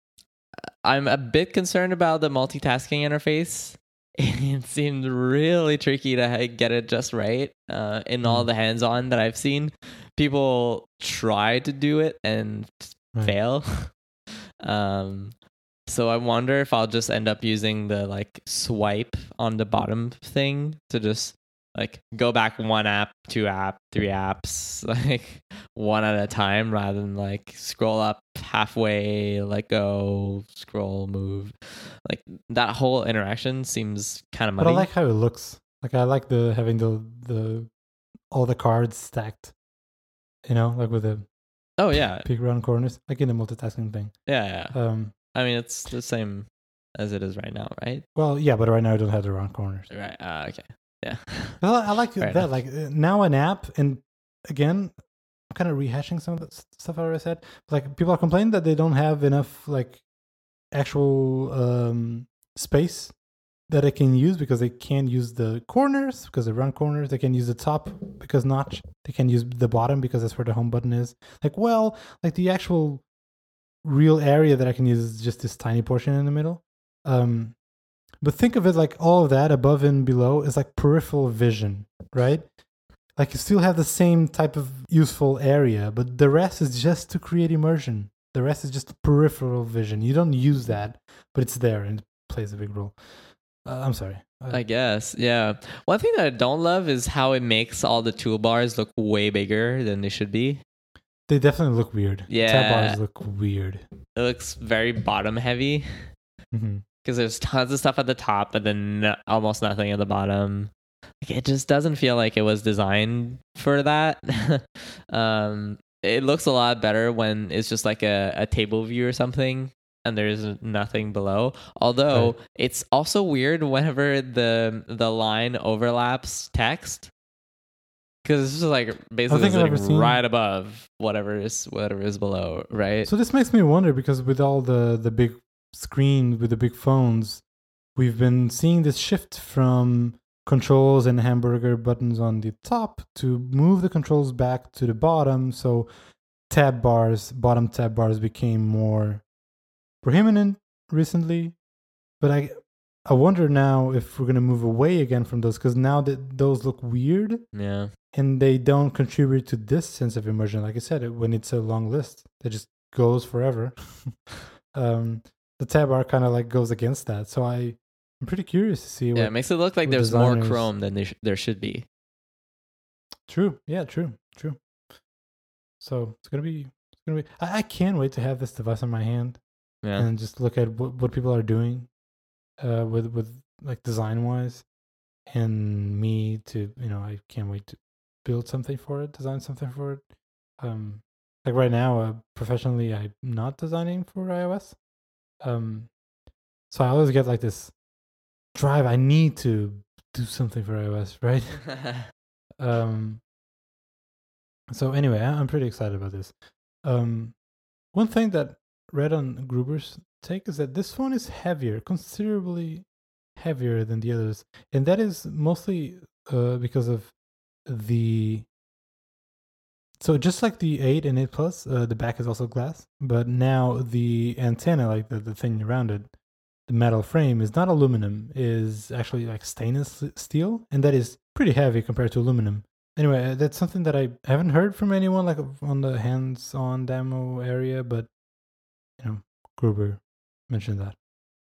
I'm a bit concerned about the multitasking interface. It seemed really tricky to get it just right. Uh, in all Mm. the hands-on that I've seen, people try to do it and Right. fail. um, so I wonder if I'll just end up using the like swipe on the bottom thing to just like go back one app, two app, three apps, like one at a time rather than like scroll up halfway, let go, scroll, move. Like that whole interaction seems kind of But. I like how it looks. Like I like the having the the all the cards stacked. You know, like with the oh yeah, big round corners, like in the multitasking thing. yeah, yeah. Um, I mean, it's the same as it is right now, right? well, yeah, but right now I don't have the round corners. Right. Uh, okay. Yeah. Well, I like that. enough. Like uh, now an app, and again, I'm kind of rehashing some of the stuff I already said. Like people are complaining that they don't have enough like actual um, space that they can use because they can't use the corners because they run corners. They can use the top because notch. They can use the bottom because that's where the home button is. Like well, like the actual real area that I can use is just this tiny portion in the middle. Um, but think of it like all of that above and below is like peripheral vision, right? Like you still have the same type of useful area, but the rest is just to create immersion. The rest is just peripheral vision. You don't use that, but it's there and it plays a big role. Uh, I'm sorry. Uh, I guess. Yeah. One thing that I don't love is how it makes all the toolbars look way bigger than they should be. they definitely look weird. Tab Yeah. bars look weird. It looks very bottom heavy hmm because there's tons of stuff at the top, but then almost nothing at the bottom. Like, it just doesn't feel like it was designed for that. um, it looks a lot better when it's just like a, a table view or something and there's nothing below. Although Right. it's also weird whenever the the line overlaps text. Because it's just like basically think I've sitting ever seen- right above whatever is whatever is below, right? So this makes me wonder because with all the the big screen with the big phones, we've been seeing this shift from controls and hamburger buttons on the top to move the controls back to the bottom. So tab bars, bottom tab bars became more prominent recently. But I I wonder now if we're gonna move away again from those because now that those look weird yeah. and they don't contribute to this sense of immersion. Like I said, when it's a long list that just goes forever, um, the tab bar kind of like goes against that. So I, I'm pretty curious to see what. Yeah, it makes it look like there's more Chrome than there, sh- there should be. True. Yeah. True. True. So it's gonna be. It's gonna be. I, I can't wait to have this device in my hand Yeah. and just look at what, what people are doing, uh, with with like design wise, and me to you know I can't wait to build something for it, design something for it. Um, like right now, uh, professionally, I'm not designing for iOS. Um, so I always get like this drive. I need to do something for iOS, right? Um, so anyway, I'm pretty excited about this. Um, one thing that read on Gruber's take is that this phone is heavier, considerably heavier than the others, and that is mostly uh, because of the. So just like the eight and eight plus, uh, the back is also glass, but now the antenna, like the, the thing around it, the metal frame is not aluminum, is actually like stainless steel, and that is pretty heavy compared to aluminum. Anyway, uh, that's something that I haven't heard from anyone like on the hands-on demo area, but you know, Gruber mentioned that.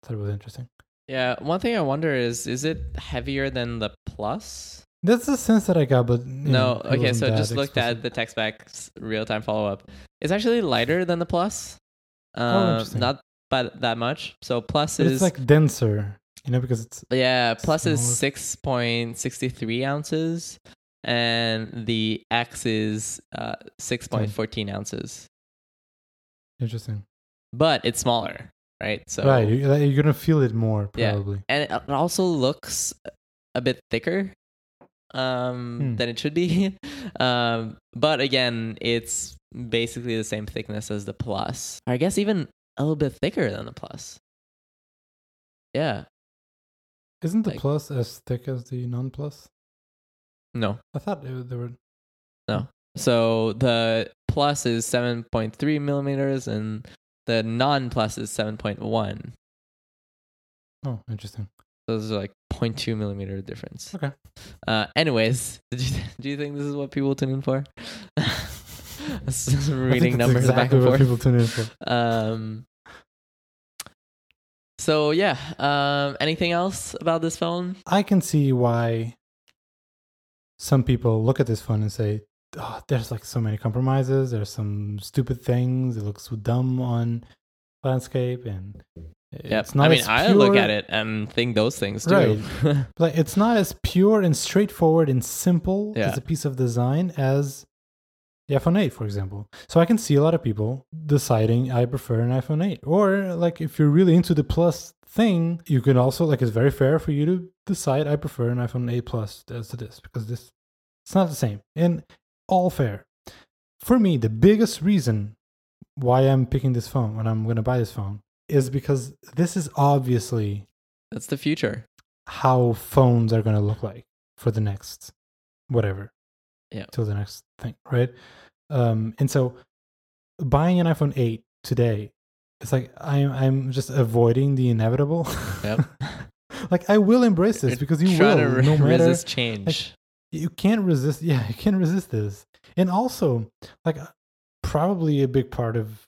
Thought it was interesting. yeah. One thing I wonder is is it heavier than the Plus? That's the sense that I got, but No. know, okay, so just looked at the tech specs real time follow up. It's actually lighter than the Plus. Oh, Uh, not by that much. So Plus But is it's like denser, you know, because it's Yeah, plus is six point sixty three ounces, and the X is uh six point fourteen ounces. interesting. But it's smaller, right? So right, you're gonna feel it more Yeah. probably. and it also looks a bit thicker um Hmm. than it should be. um but again, it's basically the same thickness as the plus. I guess even a little bit thicker than the plus. Yeah. Isn't the Like- plus as thick as the non-plus? No. I thought it, they were. No. So the plus is 7.3 millimeters and the non plus is 7.1. Oh, interesting. Those are like 0.2 millimeter difference. Okay. Uh, anyways, did you, do you think this is what people tune in for? This is I think Reading numbers back exactly and what forth. people tune in for. Um. So yeah. Um. Anything else about this phone? I can see why some people look at this phone and say, oh, "There's like so many compromises. There's some stupid things. It looks so dumb on landscape, and Yep. it's not." I mean, as I look at it and think those things too. Right. like it's not as pure and straightforward and simple Yeah. as a piece of design as the iPhone 8, for example. So I can see a lot of people deciding I prefer an iPhone 8. Or like if you're really into the plus thing, you can also like it's very fair for you to decide I prefer an iPhone 8 Plus as to this because this it's not the same. And all fair. For me, the biggest reason why I'm picking this phone when I'm going to buy this phone is because this is obviously That's the future. how phones are going to look like for the next whatever Yeah. till the next thing right um and so buying an iphone 8 today it's like i'm i'm just avoiding the inevitable Yep. like i will embrace this You're because you will re- no matter resist change. you can't resist yeah you can't resist this and also like probably a big part of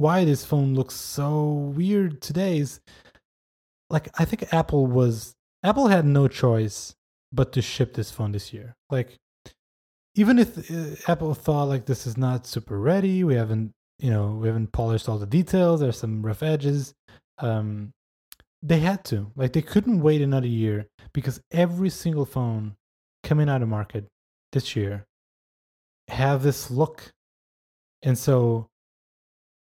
why this phone looks so weird today is like i think apple was apple had no choice but to ship this phone this year like even if uh, apple thought like this is not super ready we haven't you know we haven't polished all the details there's some rough edges um they had to like they couldn't wait another year because every single phone coming out of market this year have this look. And so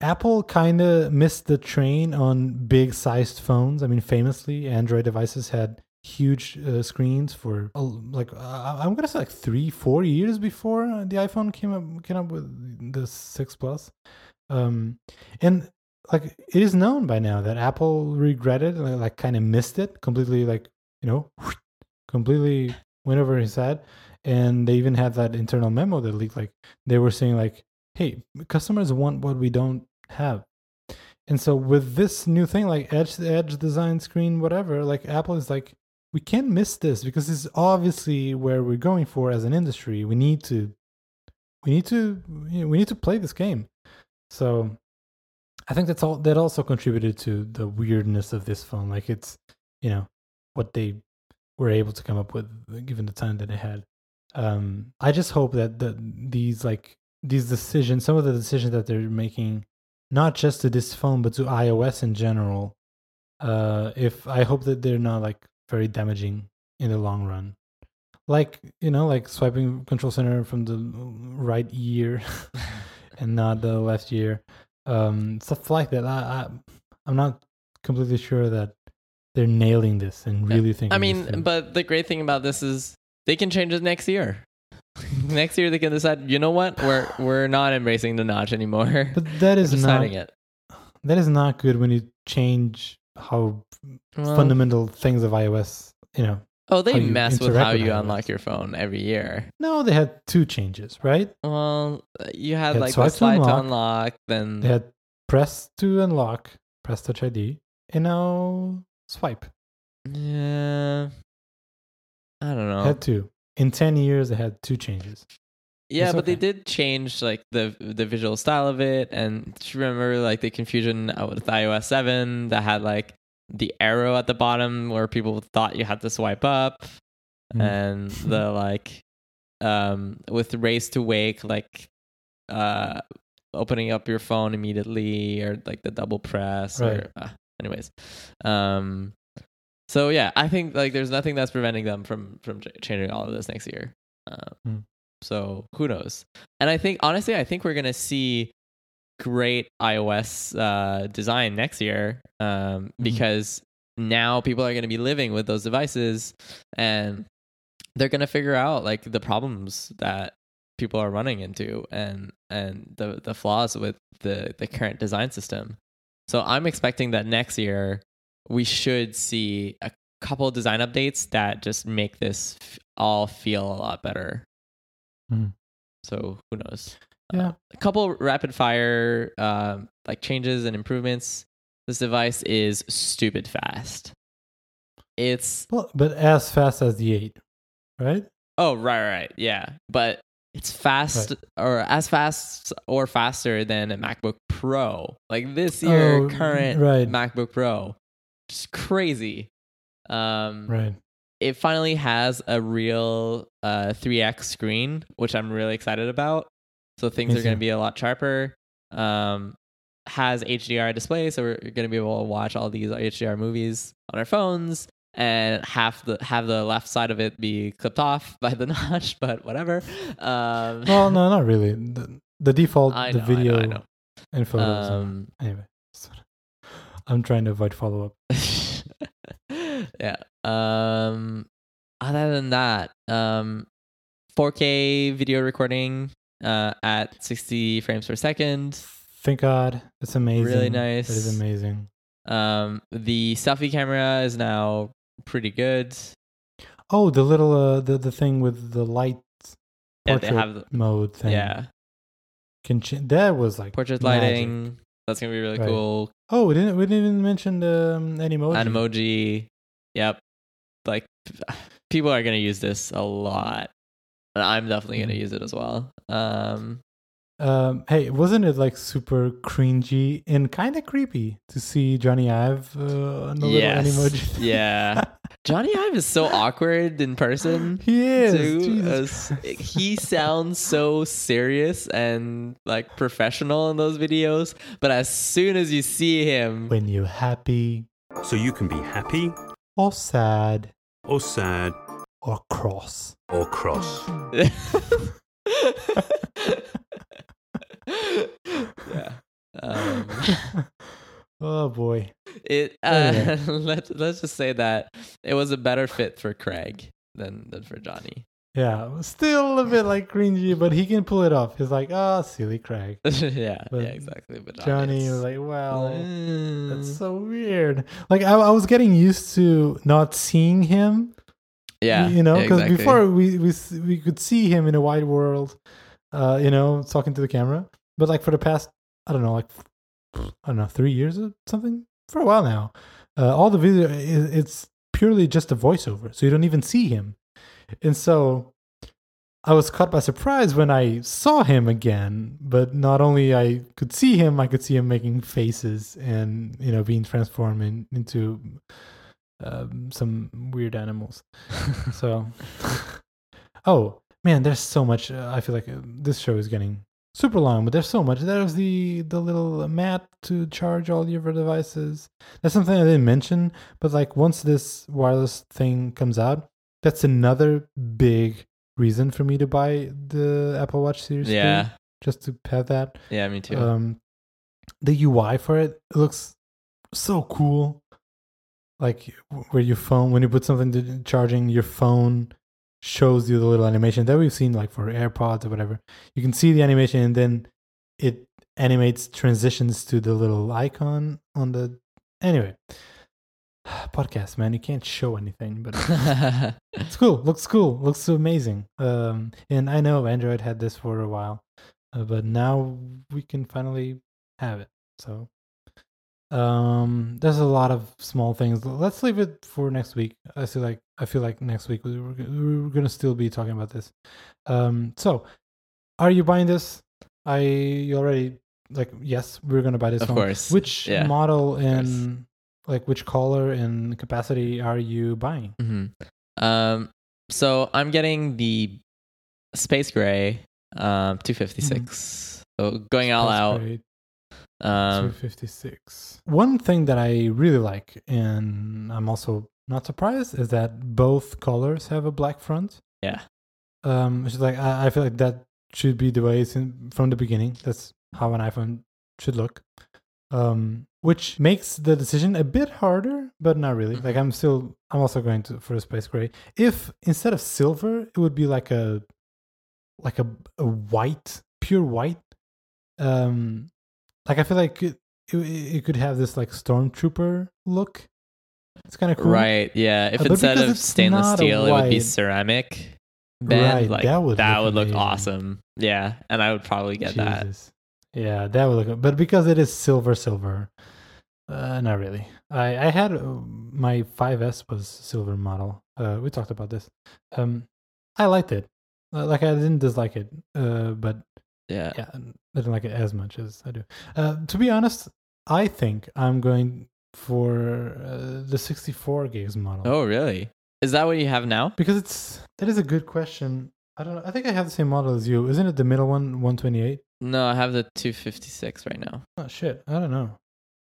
Apple kind of missed the train on big sized phones. I mean, famously, Android devices had huge uh, screens for uh, like uh, I'm gonna say like three, four years before the iPhone came up came up with the six plus, um, and like it is known by now that Apple regretted like, like kind of missed it completely, like you know, completely went over his head and they even had that internal memo that leaked like they were saying like hey customers want what we don't have. And so with this new thing like edge edge design screen whatever like apple is like we can't miss this because is obviously where we're going for as an industry. We need to we need to you know, we need to play this game. So i think that's all that also contributed to the weirdness of this phone. Like it's you know what they were able to come up with given the time that they had. Um i just hope that the these like these decisions some of the decisions that they're making not just to this phone but to ios in general uh if i hope that they're not like very damaging in the long run. Like you know like swiping control center from the right ear and not the left ear um stuff like that. I, I i'm not completely sure that they're nailing this and really thinking I mean, but the great thing about this is they can change it next year. Next year they can decide, you know what, we're we're not embracing the notch anymore. But that not it. that is not good when you change how Well, fundamental things of iOS. You know, oh, they mess with how with you iOS. unlock your phone every year. no, they had two changes, right? Well, uh, you had Had like the swipe to slide to unlock. unlock, then They had press to unlock, press touch ID, and now swipe. yeah, I don't know. Had two. In ten years, they had two changes. Yeah, It's but they did change like the the visual style of it, and do you remember like the confusion with iOS seven that had like the arrow at the bottom where people thought you had to swipe up, Mm. and the like um with raise to wake like uh opening up your phone immediately or like the double press Right. or uh, anyways um so yeah i think like there's nothing that's preventing them from from changing all of this next year um, Hmm. so who knows and i think honestly i think we're gonna see great ios uh design next year um because now people are gonna be living with those devices and they're gonna figure out like the problems that people are running into and and the the flaws with the the current design system. So I'm expecting that next year we should see a couple design updates that just make this f- all feel a lot better. Mhm. So who knows? Yeah. a couple rapid fire um, like changes and improvements. This device is stupid fast. It's Well, but as fast as the eight, right? oh right right yeah, but it's fast or as fast or faster than a MacBook Pro. Like this year Oh, current right. MacBook Pro, just crazy. Um, Right. it finally has a real uh 3x screen, which I'm really excited about. So things Me are going to be a lot sharper. Um, has HDR display, so we're going to be able to watch all these HDR movies on our phones, and half the have the left side of it be clipped off by the notch, but whatever. Um, Well, no, not really. The, the default, the know, I know, video I know. and photos. Um, anyway, I'm trying to avoid follow up. yeah. Um other than that, um 4K video recording uh at 60 frames per second. Thank God, it's amazing. Really nice. It is amazing. Um the selfie camera is now pretty good. Oh, the little uh, the the thing with the light Yeah, they have the- mode thing. Yeah, can ch- that was like portrait magic. lighting. That's going to be really Right. cool. Oh, we didn't we didn't even mention the um, Animoji. Animoji. Yep. Like people are going to use this a lot. And I'm definitely going to Mhm. use it as well. Um Um, hey, wasn't it like super cringy and kind of creepy to see Jony Ive uh, on the Yes. little Animoji? Yeah. Jony Ive is so awkward in person. he is. too. Jesus As- he sounds so serious and like professional in those videos, but as soon as you see him, when you're happy So you can be happy or sad or sad or cross. or cross. yeah. Um, oh boy. it uh, Anyway. let's let's just say that it was a better fit for Craig than than for Jony. Yeah, still a bit like cringy, but he can pull it off. He's like, oh, silly Craig. yeah, But yeah, exactly. But Jony was like, well, Mm. that's so weird. Like I, I was getting used to not seeing him. yeah, you know, yeah, because exactly. before we, we we could see him in a wide world, uh, you know, talking to the camera. But like for the past, I don't know, like I don't know, three years or something for a while now, uh, all the video i it's purely just a voiceover, so you don't even see him. And so I was caught by surprise when I saw him again. But not only I could see him, I could see him making faces and you know being transformed in, into um, some weird animals. So, oh man, there's so much. Uh, I feel like uh, this show is getting super long, but there's so much. There's the the little mat to charge all your devices. That's something I didn't mention, but like once this wireless thing comes out, that's another big reason for me to buy the Apple Watch Series. 3, yeah, just to have that. yeah, me too. Um, the UI for it looks so cool. Like where your phone, when you put something to charging, your phone shows you the little animation that we've seen, like for AirPods or whatever. You can see the animation, and then it animates transitions to the little icon on the. Anyway, podcast man, you can't show anything, but it's cool. Looks cool. Looks amazing. Um, and I know Android had this for a while, uh, but now we can finally have it. So, um, there's a lot of small things. Let's leave it for next week. I feel like I feel like next week we- we're, we're gonna still be talking about this. Um, so are you buying this? I you already like yes, we're gonna buy this Of one. course. Which Yeah, model and like which color and capacity are you buying? hmm Um, so I'm getting the space gray, um, 256. So going all That's out. great. Um, 256. One thing that I really like, and I'm also not surprised, is that both colors have a black front. yeah, Um, it's like I, I feel like that should be the way it's in, from the beginning. That's how an iPhone should look. Um, which makes the decision a bit harder, but not really. Like I'm still, I'm also going to for a space gray. If instead of silver, it would be like a, like a, a white, pure white. Um, like I feel like it, it, it could have this like stormtrooper look. It's kind of cool. Right. Yeah. If Uh, but instead of stainless steel, it would be ceramic Right, like that would that look would look amazing. awesome. Yeah, and I would probably get that. Yeah, that would look. But because it is silver, silver, uh, not really. I I had uh, my 5S was silver model. Uh, we talked about this. Um, I liked it. Uh, like I didn't dislike it. Uh, but Yeah. yeah, I didn't like it as much as I do. Uh, to be honest, I think I'm going for uh, the 64 gigs model. Oh, really? Is that what you have now? Because it's that is a good question. I don't know. I think I have the same model as you. Isn't it the middle one, 128? No, I have the 256 right now. Oh shit, I don't know.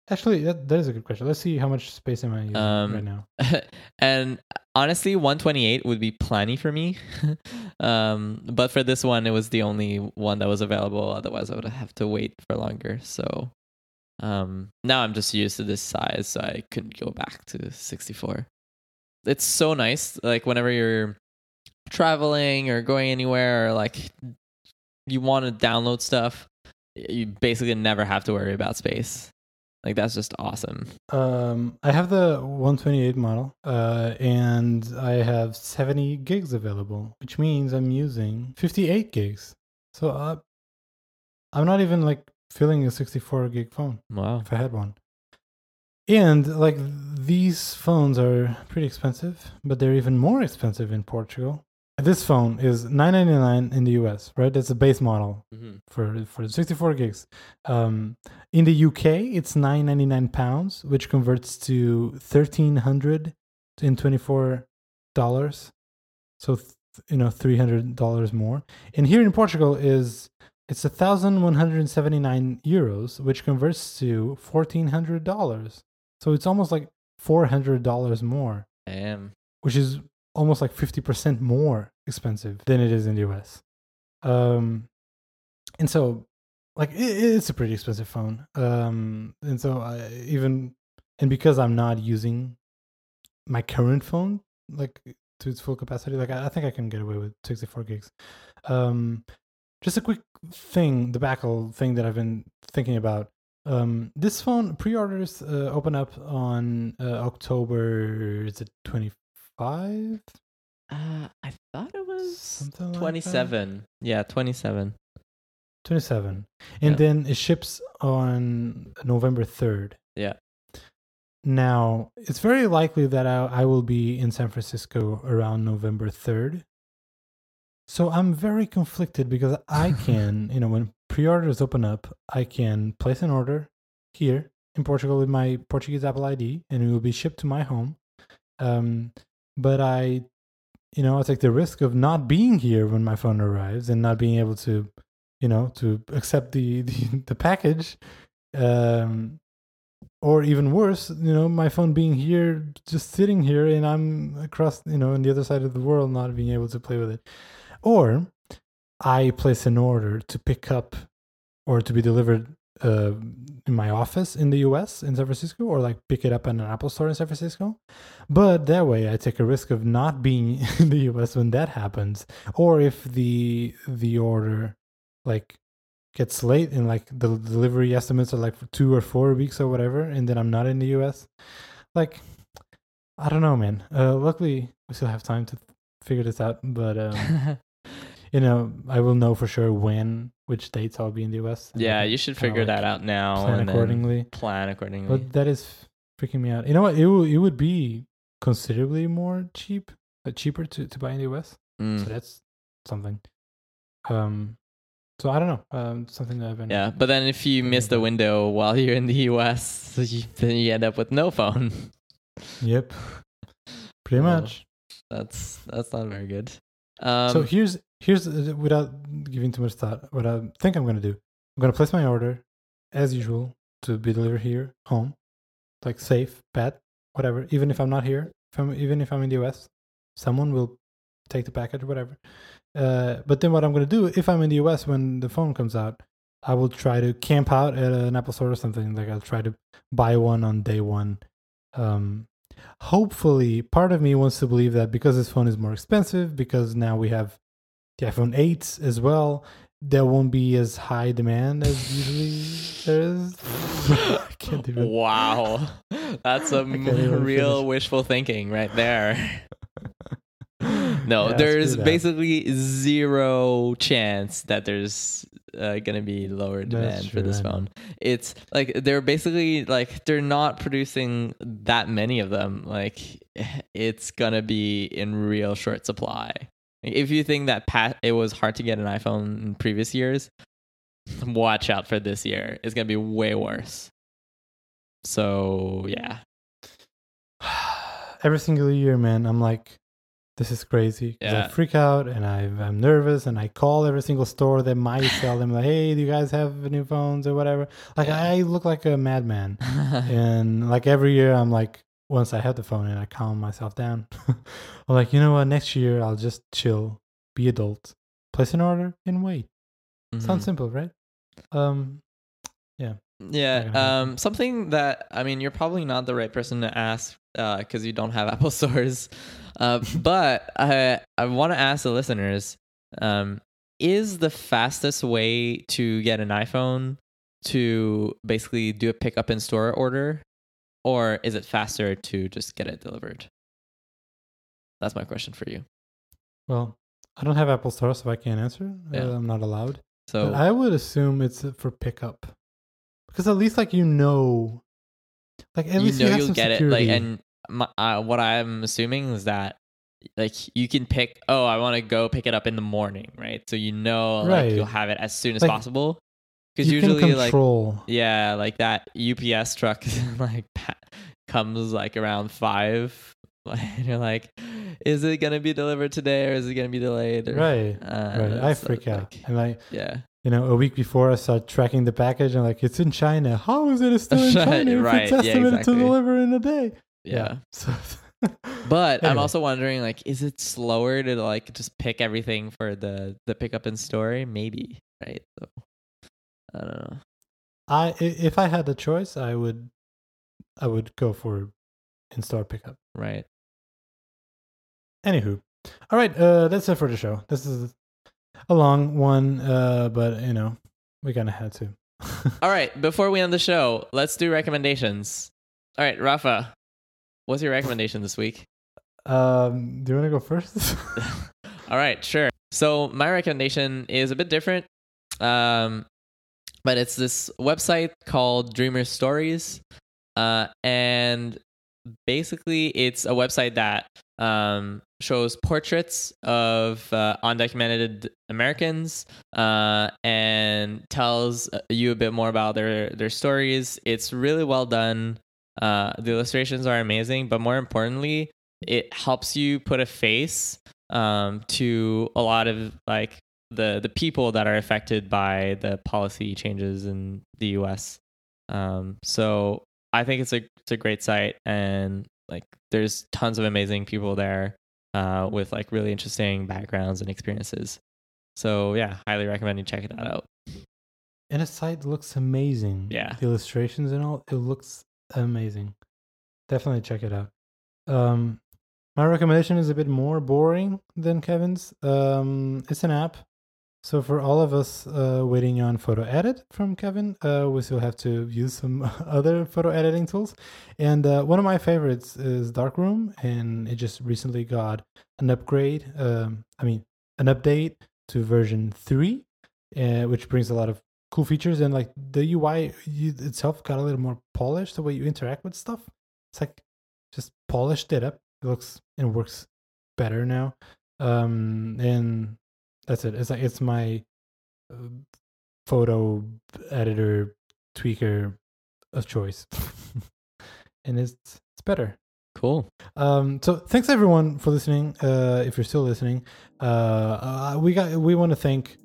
Actually, that, that is a good question. Let's see how much space am I using Um, right now. and honestly, 128 would be plenty for me. um, but for this one, it was the only one that was available. Otherwise, I would have to wait for longer. So um, now I'm just used to this size, so I couldn't go back to 64. It's so nice. Like whenever you're traveling or going anywhere, or like you want to download stuff, you basically never have to worry about space. Like that's just awesome. Um, I have the 128 model, uh, and I have 70 gigs available, which means I'm using 58 gigs. So uh, I'm not even like filling a 64 gig phone Wow. if I had one. And like these phones are pretty expensive, but they're even more expensive in Portugal. This phone is 9.99 in the US, right? That's the base model Mm-hmm. for for 64 gigs. Um, in the UK, it's 999 pounds, which converts to 1300 in 24 dollars. So th- you know, 300 dollars more. And here in Portugal is it's 1,179 euros, which converts to 1,400 dollars. So it's almost like 400 dollars more Damn. which is almost like 50% more expensive than it is in the US. Um, and so, like, it, it's a pretty expensive phone. Um, and so, I, even, and because I'm not using my current phone, like, to its full capacity, like, I, I think I can get away with 64 gigs. Um, just a quick thing, the backle thing that I've been thinking about. Um, this phone pre-orders uh, open up on uh, October is it 25 Uh, I thought it was Something like that? 27. Yeah, 27. 27 and Yeah. then it ships on November 3rd Yeah. now it's very likely that I, I will be in San Francisco around November 3rd so I'm very conflicted because I can you know when pre-orders open up I can place an order here in Portugal with my Portuguese Apple ID and it will be shipped to my home um, but I you know I take the risk of not being here when my phone arrives and not being able to you know to accept the the, the package um or even worse you know my phone being here just sitting here and i'm across you know on the other side of the world not being able to play with it. Or i place an order to pick up or to be delivered uh, in my office in the us in san francisco or like pick it up at an apple store in san francisco. But that way i take a risk of not being in the us when that happens. Or if the the order like gets late and like the delivery estimates are like for two or four weeks or whatever and then i'm not in the us like i don't know man. Uh luckily we still have time to figure this out but um you know i will know for sure when which dates i'll be in the us yeah, you should figure like, that out now plan and accordingly plan accordingly. but that is freaking me out you know what it, will, it would be considerably more cheap uh, cheaper to, to buy in the us Mm. so that's something um so i don't know um something that i've been Yeah, but then if you miss the window while you're in the US, you, then you end up with no phone. yep pretty much That's that's not very good. Um, so here's here's uh, without giving too much thought what i think i'm going to do. I'm going to place my order as usual to be delivered here home like safe pet whatever. Even if i'm not here if I'm, even if i'm in the us someone will take the package whatever. Uh, but then what i'm going to do if i'm in the us when the phone comes out i will try to camp out at an apple store or something. Like i'll try to buy one on day one. Um, hopefully part of me wants to believe that because this phone is more expensive because now we have the iphone 8 as well there won't be as high demand as usually there is can't even. Wow, that's some real finish. wishful thinking right there. No, Yeah, there's basically zero chance that there's uh, gonna be lower demand for this phone. It's like they're basically like they're not producing that many of them. Like it's gonna be in real short supply. If you think that pat it was hard to get an iPhone in previous years, watch out for this year. It's gonna be way worse. So yeah, Every single year, man, I'm like, this is crazy. Yeah. I freak out and I, I'm nervous and I call every single store that might sell them, like, hey, do you guys have new phones or whatever? Like, Yeah. I look like a madman. and like every year, I'm like, once I have the phone and I calm myself down, I'm like, you know what? Next year, I'll just chill, be adult, place an order, and wait. Sounds Mhm. simple, right? Um, Yeah. Not. Um, something that I mean, you're probably not the right person to ask because you don't have Apple stores. Uh, but I I want to ask the listeners: um, Is the fastest way to get an iPhone to basically do a pickup in store order, or is it faster to just get it delivered? That's my question for you. well, I don't have Apple Store, so I can't answer. Yeah. Uh, I'm not allowed. So But I would assume it's for pickup, because at least like you know, like at you least know you have you'll some get security. it like and my, uh, what i'm assuming is that like you can pick oh i want to go pick it up in the morning right so you know like Right. you'll have it as soon as Like, possible because usually like yeah like that ups truck like comes like around five and you're like is it gonna be delivered today or is it gonna be delayed or, right, uh, right. I freak out, and like yeah you know, a week before I start tracking the package, and like it's in China. How is it still in China if right, it's yeah, estimated exactly. to deliver in a day? yeah. So, But I'm also wondering, like, is it slower to like just pick everything for the the pickup in store? Maybe, right? So I don't know. I if I had the choice, I would, I would go for in-store pickup. Right? Anywho, all right, uh, that's it for the show. This is a long one, uh, but you know, we kind of had to. All right. Before we end the show, let's do recommendations. All right, Rafa, what's your recommendation this week? um, do you want to go first? All right, sure. So my recommendation is a bit different, um, but it's this website called Dreamer Stories, uh, and basically it's a website that um, shows portraits of uh, undocumented Americans uh, and tells uh, you a bit more about their their stories. It's really well done. Uh, the illustrations are amazing, but more importantly, it helps you put a face um, to a lot of like the the people that are affected by the policy changes in the U.S. Um, so I think it's a it's a great site, and like there's tons of amazing people there uh, with like really interesting backgrounds and experiences. So yeah, highly recommend you check that out. and the site looks amazing. Yeah. the illustrations and all, it looks amazing. Definitely check it out. Um, my recommendation is a bit more boring than Kevin's. Um, it's an app. So for all of us uh, waiting on photo edit from Kevin, uh, we still have to use some other photo editing tools. And uh, one of my favorites is Darkroom, and it just recently got an upgrade. Um, I mean, an update to version three, uh, which brings a lot of cool features. And like the UI itself got a little more polished. The way you interact with stuff, it's like just polished it up. It looks and works better now. Um, and that's it. It's like it's my uh, photo editor tweaker of choice, and it's it's better. Cool. Um, so thanks everyone for listening. Uh, if you're still listening, uh, uh, we got we want to thank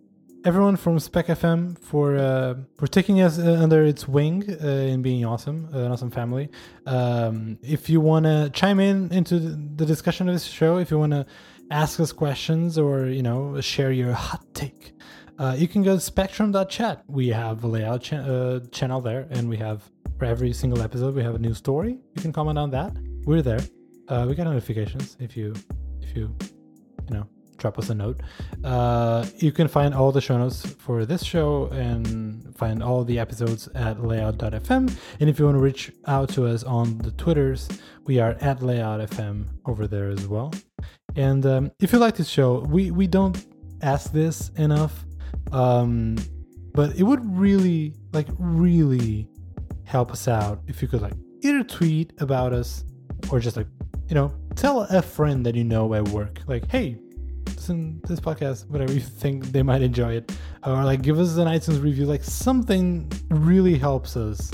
everyone from Spec FM for uh, for taking us uh, under its wing uh, and being awesome, uh, an awesome family. Um, if you want to chime in into the discussion of this show, if you want to ask us questions or you know share your hot take, uh, you can go to spectrum.chat. We have a layout cha- uh, channel there, and we have for every single episode we have a new story. You can comment on that. We're there. Uh, we got notifications if you if you you know drop us a note. Uh, you can find all the show notes for this show and find all the episodes at layout.fm. And if you want to reach out to us on the Twitters, we are at layoutfm over there as well. And um, if you like this show, we, we don't ask this enough, um, but it would really, like, really help us out if you could, like, either tweet about us or just, like, you know, tell a friend that you know at work, like, hey, listen to this podcast, whatever you think they might enjoy it, or like give us an iTunes review, like something really helps us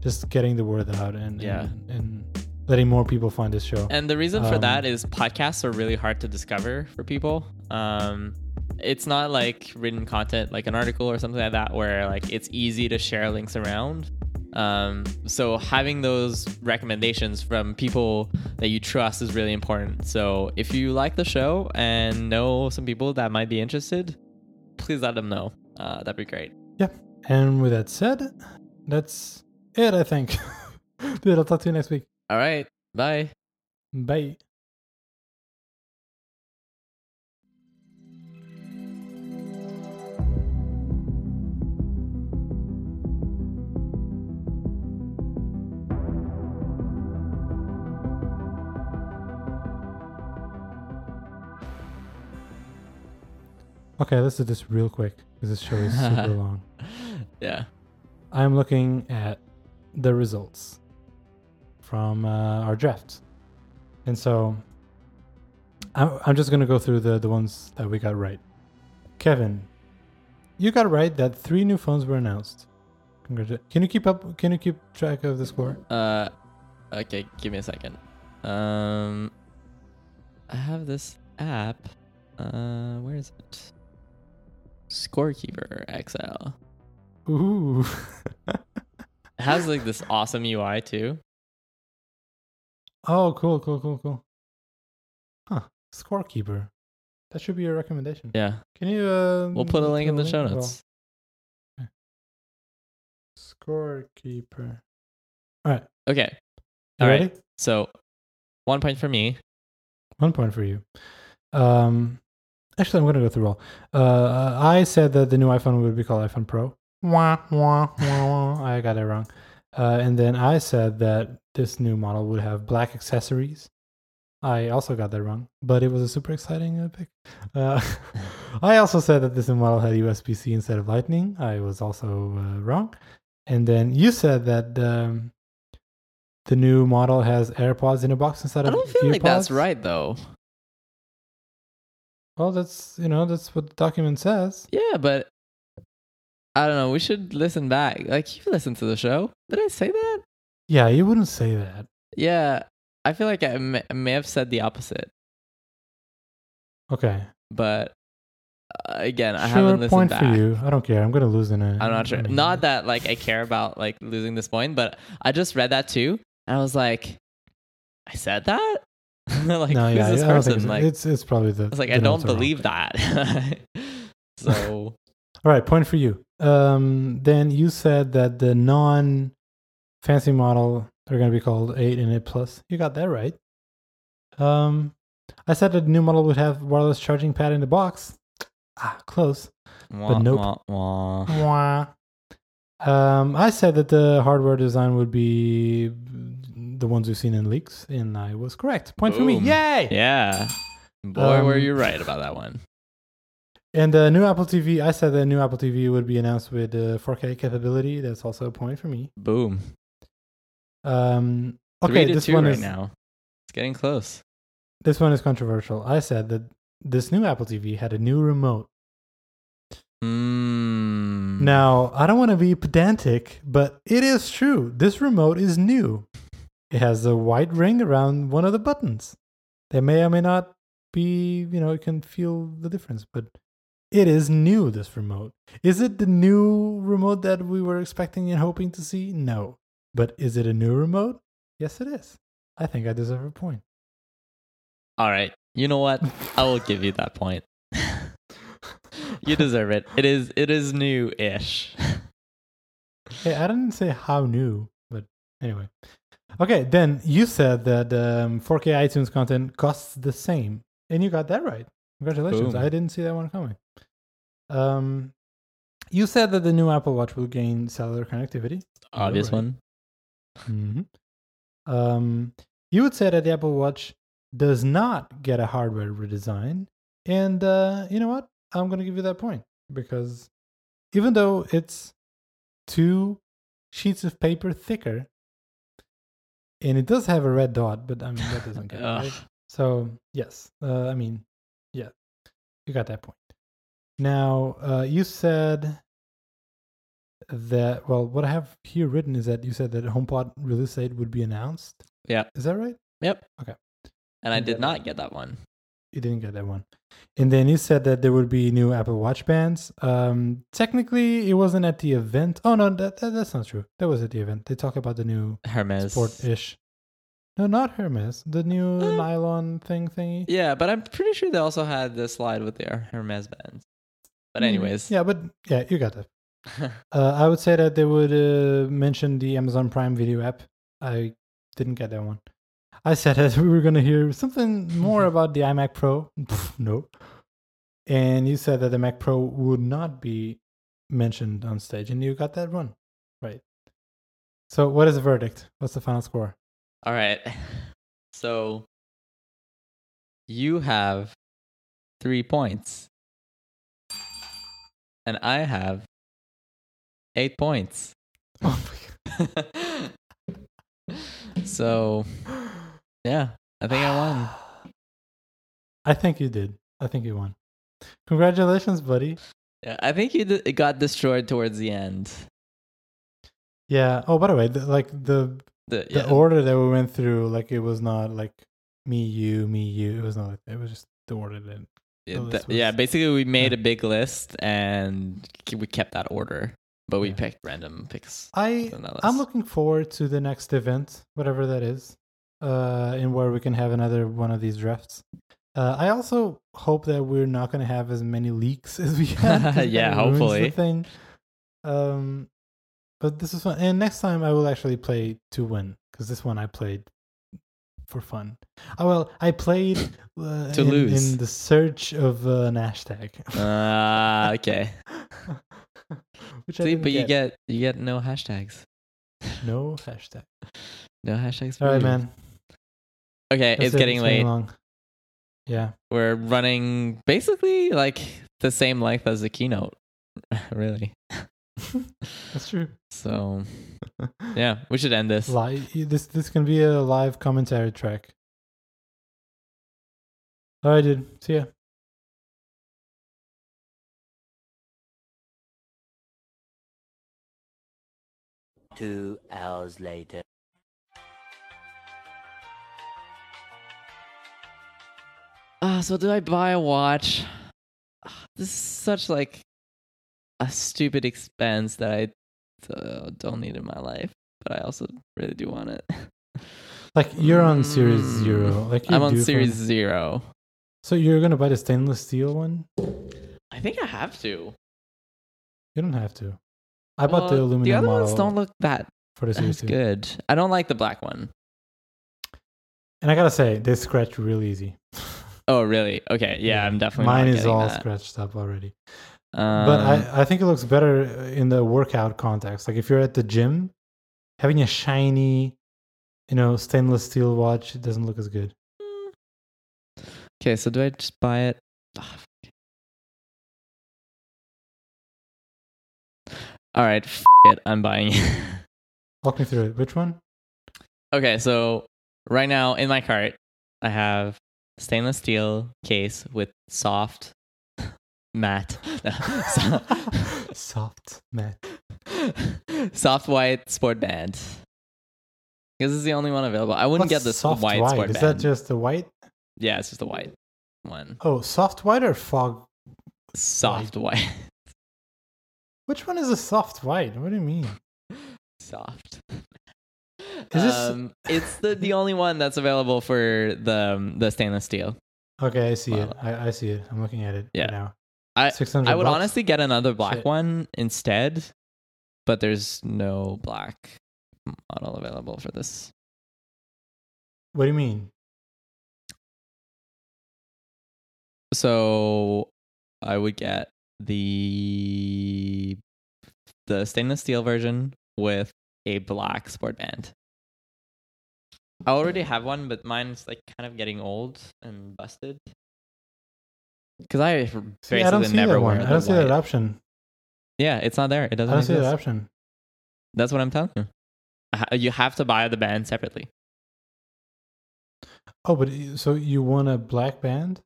just getting the word out and Yeah. and, and letting more people find this show. And the reason for Um, that is podcasts are really hard to discover for people. Um, it's not like written content, like an article or something like that, where like it's easy to share links around. Um, so having those recommendations from people that you trust is really important. So if you like the show and know some people that might be interested, please let them know. Uh, that'd be great. yeah. And with that said, that's it. I think. Dude, I'll talk to you next week. All right. Bye. Bye. Okay, let's do this real quick because this show is super long. yeah. I'm looking at the results from uh, our draft. And so I'm, I'm just going to go through the, the ones that we got right. Kevin, you got right that three new phones were announced. Congratulations. Can you keep up? Can you keep track of the score? Uh, okay, give me a second. Um, I have this app. Uh, where is it? Scorekeeper XL. Ooh. It has like this awesome UI too. Oh, cool, cool, cool, cool. Huh. Scorekeeper. That should be your recommendation. Yeah, Can you? Uh, we'll put a link in the show notes. Scorekeeper. All right. Okay, You All right. ready? so one point for me. One point for you. Um, actually, I'm going to go through all. Uh, I said that the new iPhone would be called iPhone Pro. Wah, wah, wah, wah. I got it wrong. Uh, and then I said that this new model would have black accessories. I also got that wrong, but it was a super exciting uh, pick. Uh, I also said that this new model had USB C instead of Lightning. I was also uh, wrong. And then you said that um, the new model has AirPods in a box instead of. I don't feel like that's right though. Well, that's you know that's what the document says. Yeah, but I don't know. We should listen back. Like you've listened to the show. Did I say that? Yeah, you wouldn't say that. Yeah, I feel like I may, may have said the opposite. Okay, but uh, again, I sure. haven't listened Point back. for you. I don't care. I'm gonna lose in it. I'm not sure. in a- Not that like I care about like losing this point, but I just read that too, and I was like, I said that. like no, who's yeah, this I person? think. Like it's it's probably the. I was like, I don't wrong. believe that. so All right, point for you. Um, then you said that the non fancy model are going to be called 8 and 8 Plus. You got that right. Um, I said that the new model would have wireless charging pad in the box. Ah, close. wah, nope. wah, wah. Wah. Um, I said that the hardware design would be the ones we've seen in leaks, and I was correct. Point for me. Yay! Yeah, boy, were Um, you right about that one. And the new Apple TV, I said the new Apple TV would be announced with uh, 4K capability. That's also a point for me. Boom. Um, okay, this one right is now. It's getting close. this one is controversial. I said that this new Apple TV had a new remote. Mm. Now, I don't want to be pedantic, but it is true. This remote is new. It has a white ring around one of the buttons. They may or may not be, you know, you can feel the difference, but it is new, this remote. Is it the new remote that we were expecting and hoping to see? No. But is it a new remote? Yes, it is. I think I deserve a point. All right. You know what? I will give you that point. you deserve it. It is it is new-ish. Hey, I didn't say how new, but anyway. Okay, then you said that um, 4K iTunes content costs the same, and you got that right. Congratulations! Boom. I didn't see that one coming. Um, you said that the new Apple Watch will gain cellular connectivity. Obvious right. one. hmm Um, you would say that the Apple Watch does not get a hardware redesign, and uh, you know what? I'm going to give you that point because even though it's two sheets of paper thicker, and it does have a red dot, but I mean that doesn't count. Right? So yes, uh, I mean, yeah, you got that point. Now uh, you said that. Well, what I have here written is that you said that HomePod release date would be announced. Yeah. Is that right? Yep. Okay. And I did not get that one. You didn't get that one. And then you said that there would be new Apple Watch bands. Um, technically, it wasn't at the event. Oh no, that, that that's not true. That was at the event. They talk about the new Hermes. sport-ish. No, not Hermes. The new Uh, nylon thing thingy. Yeah, but I'm pretty sure they also had the slide with their Hermes bands. But Mm, anyways. Yeah, but yeah, you got that. Uh, I would say that they would uh, mention the Amazon Prime Video app. I didn't get that one. I said that we were going to hear something more about the iMac Pro. Pff, no. And you said that the Mac Pro would not be mentioned on stage, and you got that one right. So, what is the verdict? What's the final score? All right. So you have three points. And I have eight points. Oh my god. so yeah, I think I won. I think you did. I think you won. Congratulations, buddy. Yeah, I think you d- got destroyed towards the end. Yeah. Oh, by the way, the, like the The, the yeah, order that we went through, like it was not like me, you, me, you. It was not like. It was just the order that. yeah, the th- yeah, basically we made yeah. a big list and we kept that order, but we Yeah. picked random picks. I I'm looking forward to the next event, whatever that is, uh, in where we can have another one of these drafts. Uh, I also hope that we're not going to have as many leaks as we had. Yeah, kinda the hopefully. Thing. Um, but this is fun, and next time I will actually play to win because this one I played for fun. Oh well, I played uh, To in, lose. in the search of uh, an hashtag. Ah, okay. Which I See, but you get you get no hashtags. no hashtag. No hashtags for All right, you. man. Okay, That's it's it. getting late. long. Yeah. We're running basically like the same length as the keynote, really. That's true. So yeah, we should end this. Live, this this can be a live commentary track. All right, dude. See ya. Two hours later. Ah, so do I buy a watch? Ah, This is such like a stupid expense that I uh, don't need in my life, but I also really do want it. Like you're on Series Mm. Zero. Like I'm on Series Zero. So you're gonna buy the stainless steel one? I think I have to. You don't have to. I bought the aluminum The other ones don't look that for the Series good. I don't like the black one. And I gotta say, they scratch real easy. Oh, really? Okay. Yeah, I'm definitely. Mine is all that. scratched up already. Um, but I, I think it looks better in the workout context. Like if you're at the gym, having a shiny, you know, stainless steel watch it doesn't look as good. Okay, so do I just buy it? Fuck. All right, f- it. I'm buying it. Walk me through it. Which one? okay, so right now in my cart, I have stainless steel case with soft matte, Soft matte. soft white sport band. Because this is the only one available. I wouldn't What's get this soft white, sport Is band. that just the white? yeah, it's just the white one. Oh, soft white or fog? Soft white. Which one is a soft white? What do you mean? soft. Is this- um, it's the, the only one that's available for the um, the stainless steel. Okay, I see it. I, I see it. I'm looking at it Yeah. right now. I- I would honestly get another black Shit. one instead, but there's no black model available for this. What do you mean? So I would get the the stainless steel version with a black sport band. I already have one, but mine's like kind of getting old and busted. Because I See, I don't basically see never that one. I don't see that option. Yeah, it's not there. It doesn't I don't see exist. that option. That's what I'm telling you. You have to buy the band separately. Oh, but so you want a black band?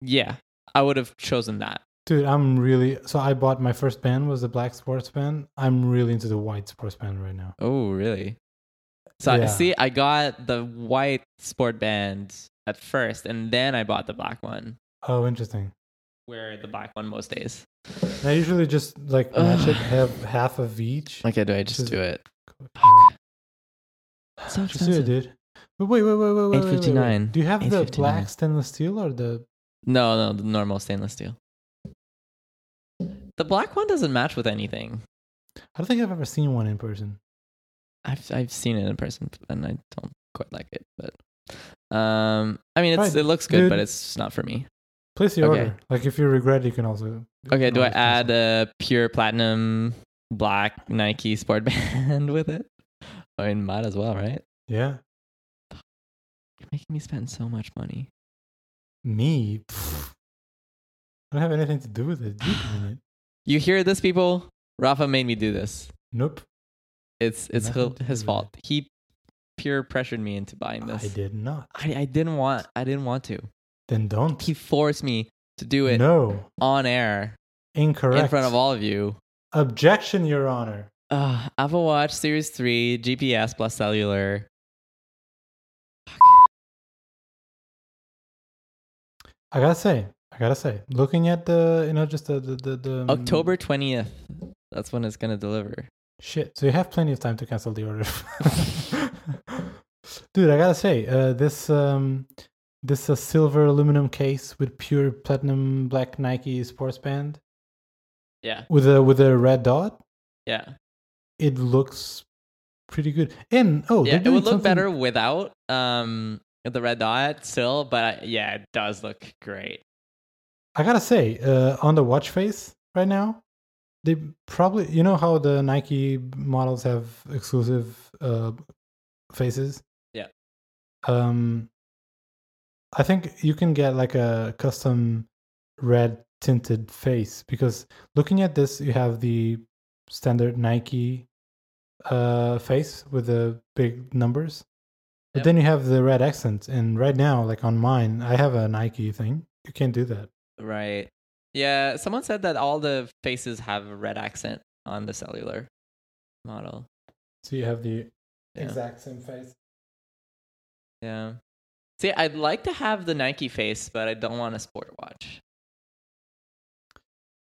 Yeah, I would have chosen that. Dude, I'm really so I bought my first band was the black sports band. I'm really into the white sports band right now. Oh, really? So I see, I got the white sport band at first, and then I bought the black one. Oh, interesting. Wear the black one most days. And I usually just like match it, have half of each. Okay, do I Just- just do it? Yeah. So Just do it, dude. But wait, wait, wait, wait, wait, wait, wait, wait. $8.59. Do you have the black stainless steel or the? No, no, the normal stainless steel. The black one doesn't match with anything. I don't think I've ever seen one in person. I've I've seen it in person, and I don't quite like it. But um, I mean, it's it looks good, but it's just not for me. Place the Okay. order. Like if you regret, you can also. you Okay, can do I add a pure platinum black Nike sport band with it? I mean, might as well, right? Yeah, You're making me spend so much money. me. pff. I don't have anything to do with it. You it? You hear this, people? Rafa made me do this. Nope. It's it's Nothing his, his fault. He pure pressured me into buying this. I did not. I, I didn't want I didn't want to. Then don't. He forced me to do it No, on air incorrect. in front of all of you. Objection, Your Honor. Uh, Apple Watch Series 3, GPS plus cellular. I gotta say, I gotta say, looking at the, you know, just the the the, the um, October 20th. That's when it's to deliver. Shit. So you have plenty of time to cancel the order. Dude, I gotta say, uh, this um, this is a silver aluminum case with pure platinum black Nike sports band Yeah. with a with a red dot, Yeah. it looks pretty good. And oh, yeah, it would look something- better without um the red dot still, but I, yeah, it does look great. I gotta say, uh, on the watch face right now, they probably you know how the Nike models have exclusive uh, faces. Yeah. Um, I think you can get like a custom red tinted face because looking at this, you have the standard Nike uh, face with the big numbers. But Yep. then you have the red accent, and right now, like on mine, I have a Nike thing. You can't do that. Right. Yeah, someone said that all the faces have a red accent on the cellular model. So you have the Yeah. exact same face. Yeah. See, I'd like to have the Nike face, but I don't want a sport watch.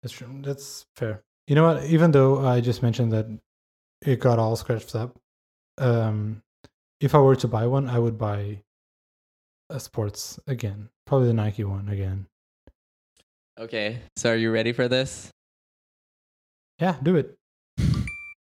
That's true. That's fair. You know what? Even though I just mentioned that it got all scratched up, um, if I were to buy one, I would buy a sports again. Probably the Nike one again. Okay, so are you ready for this? Yeah, do it.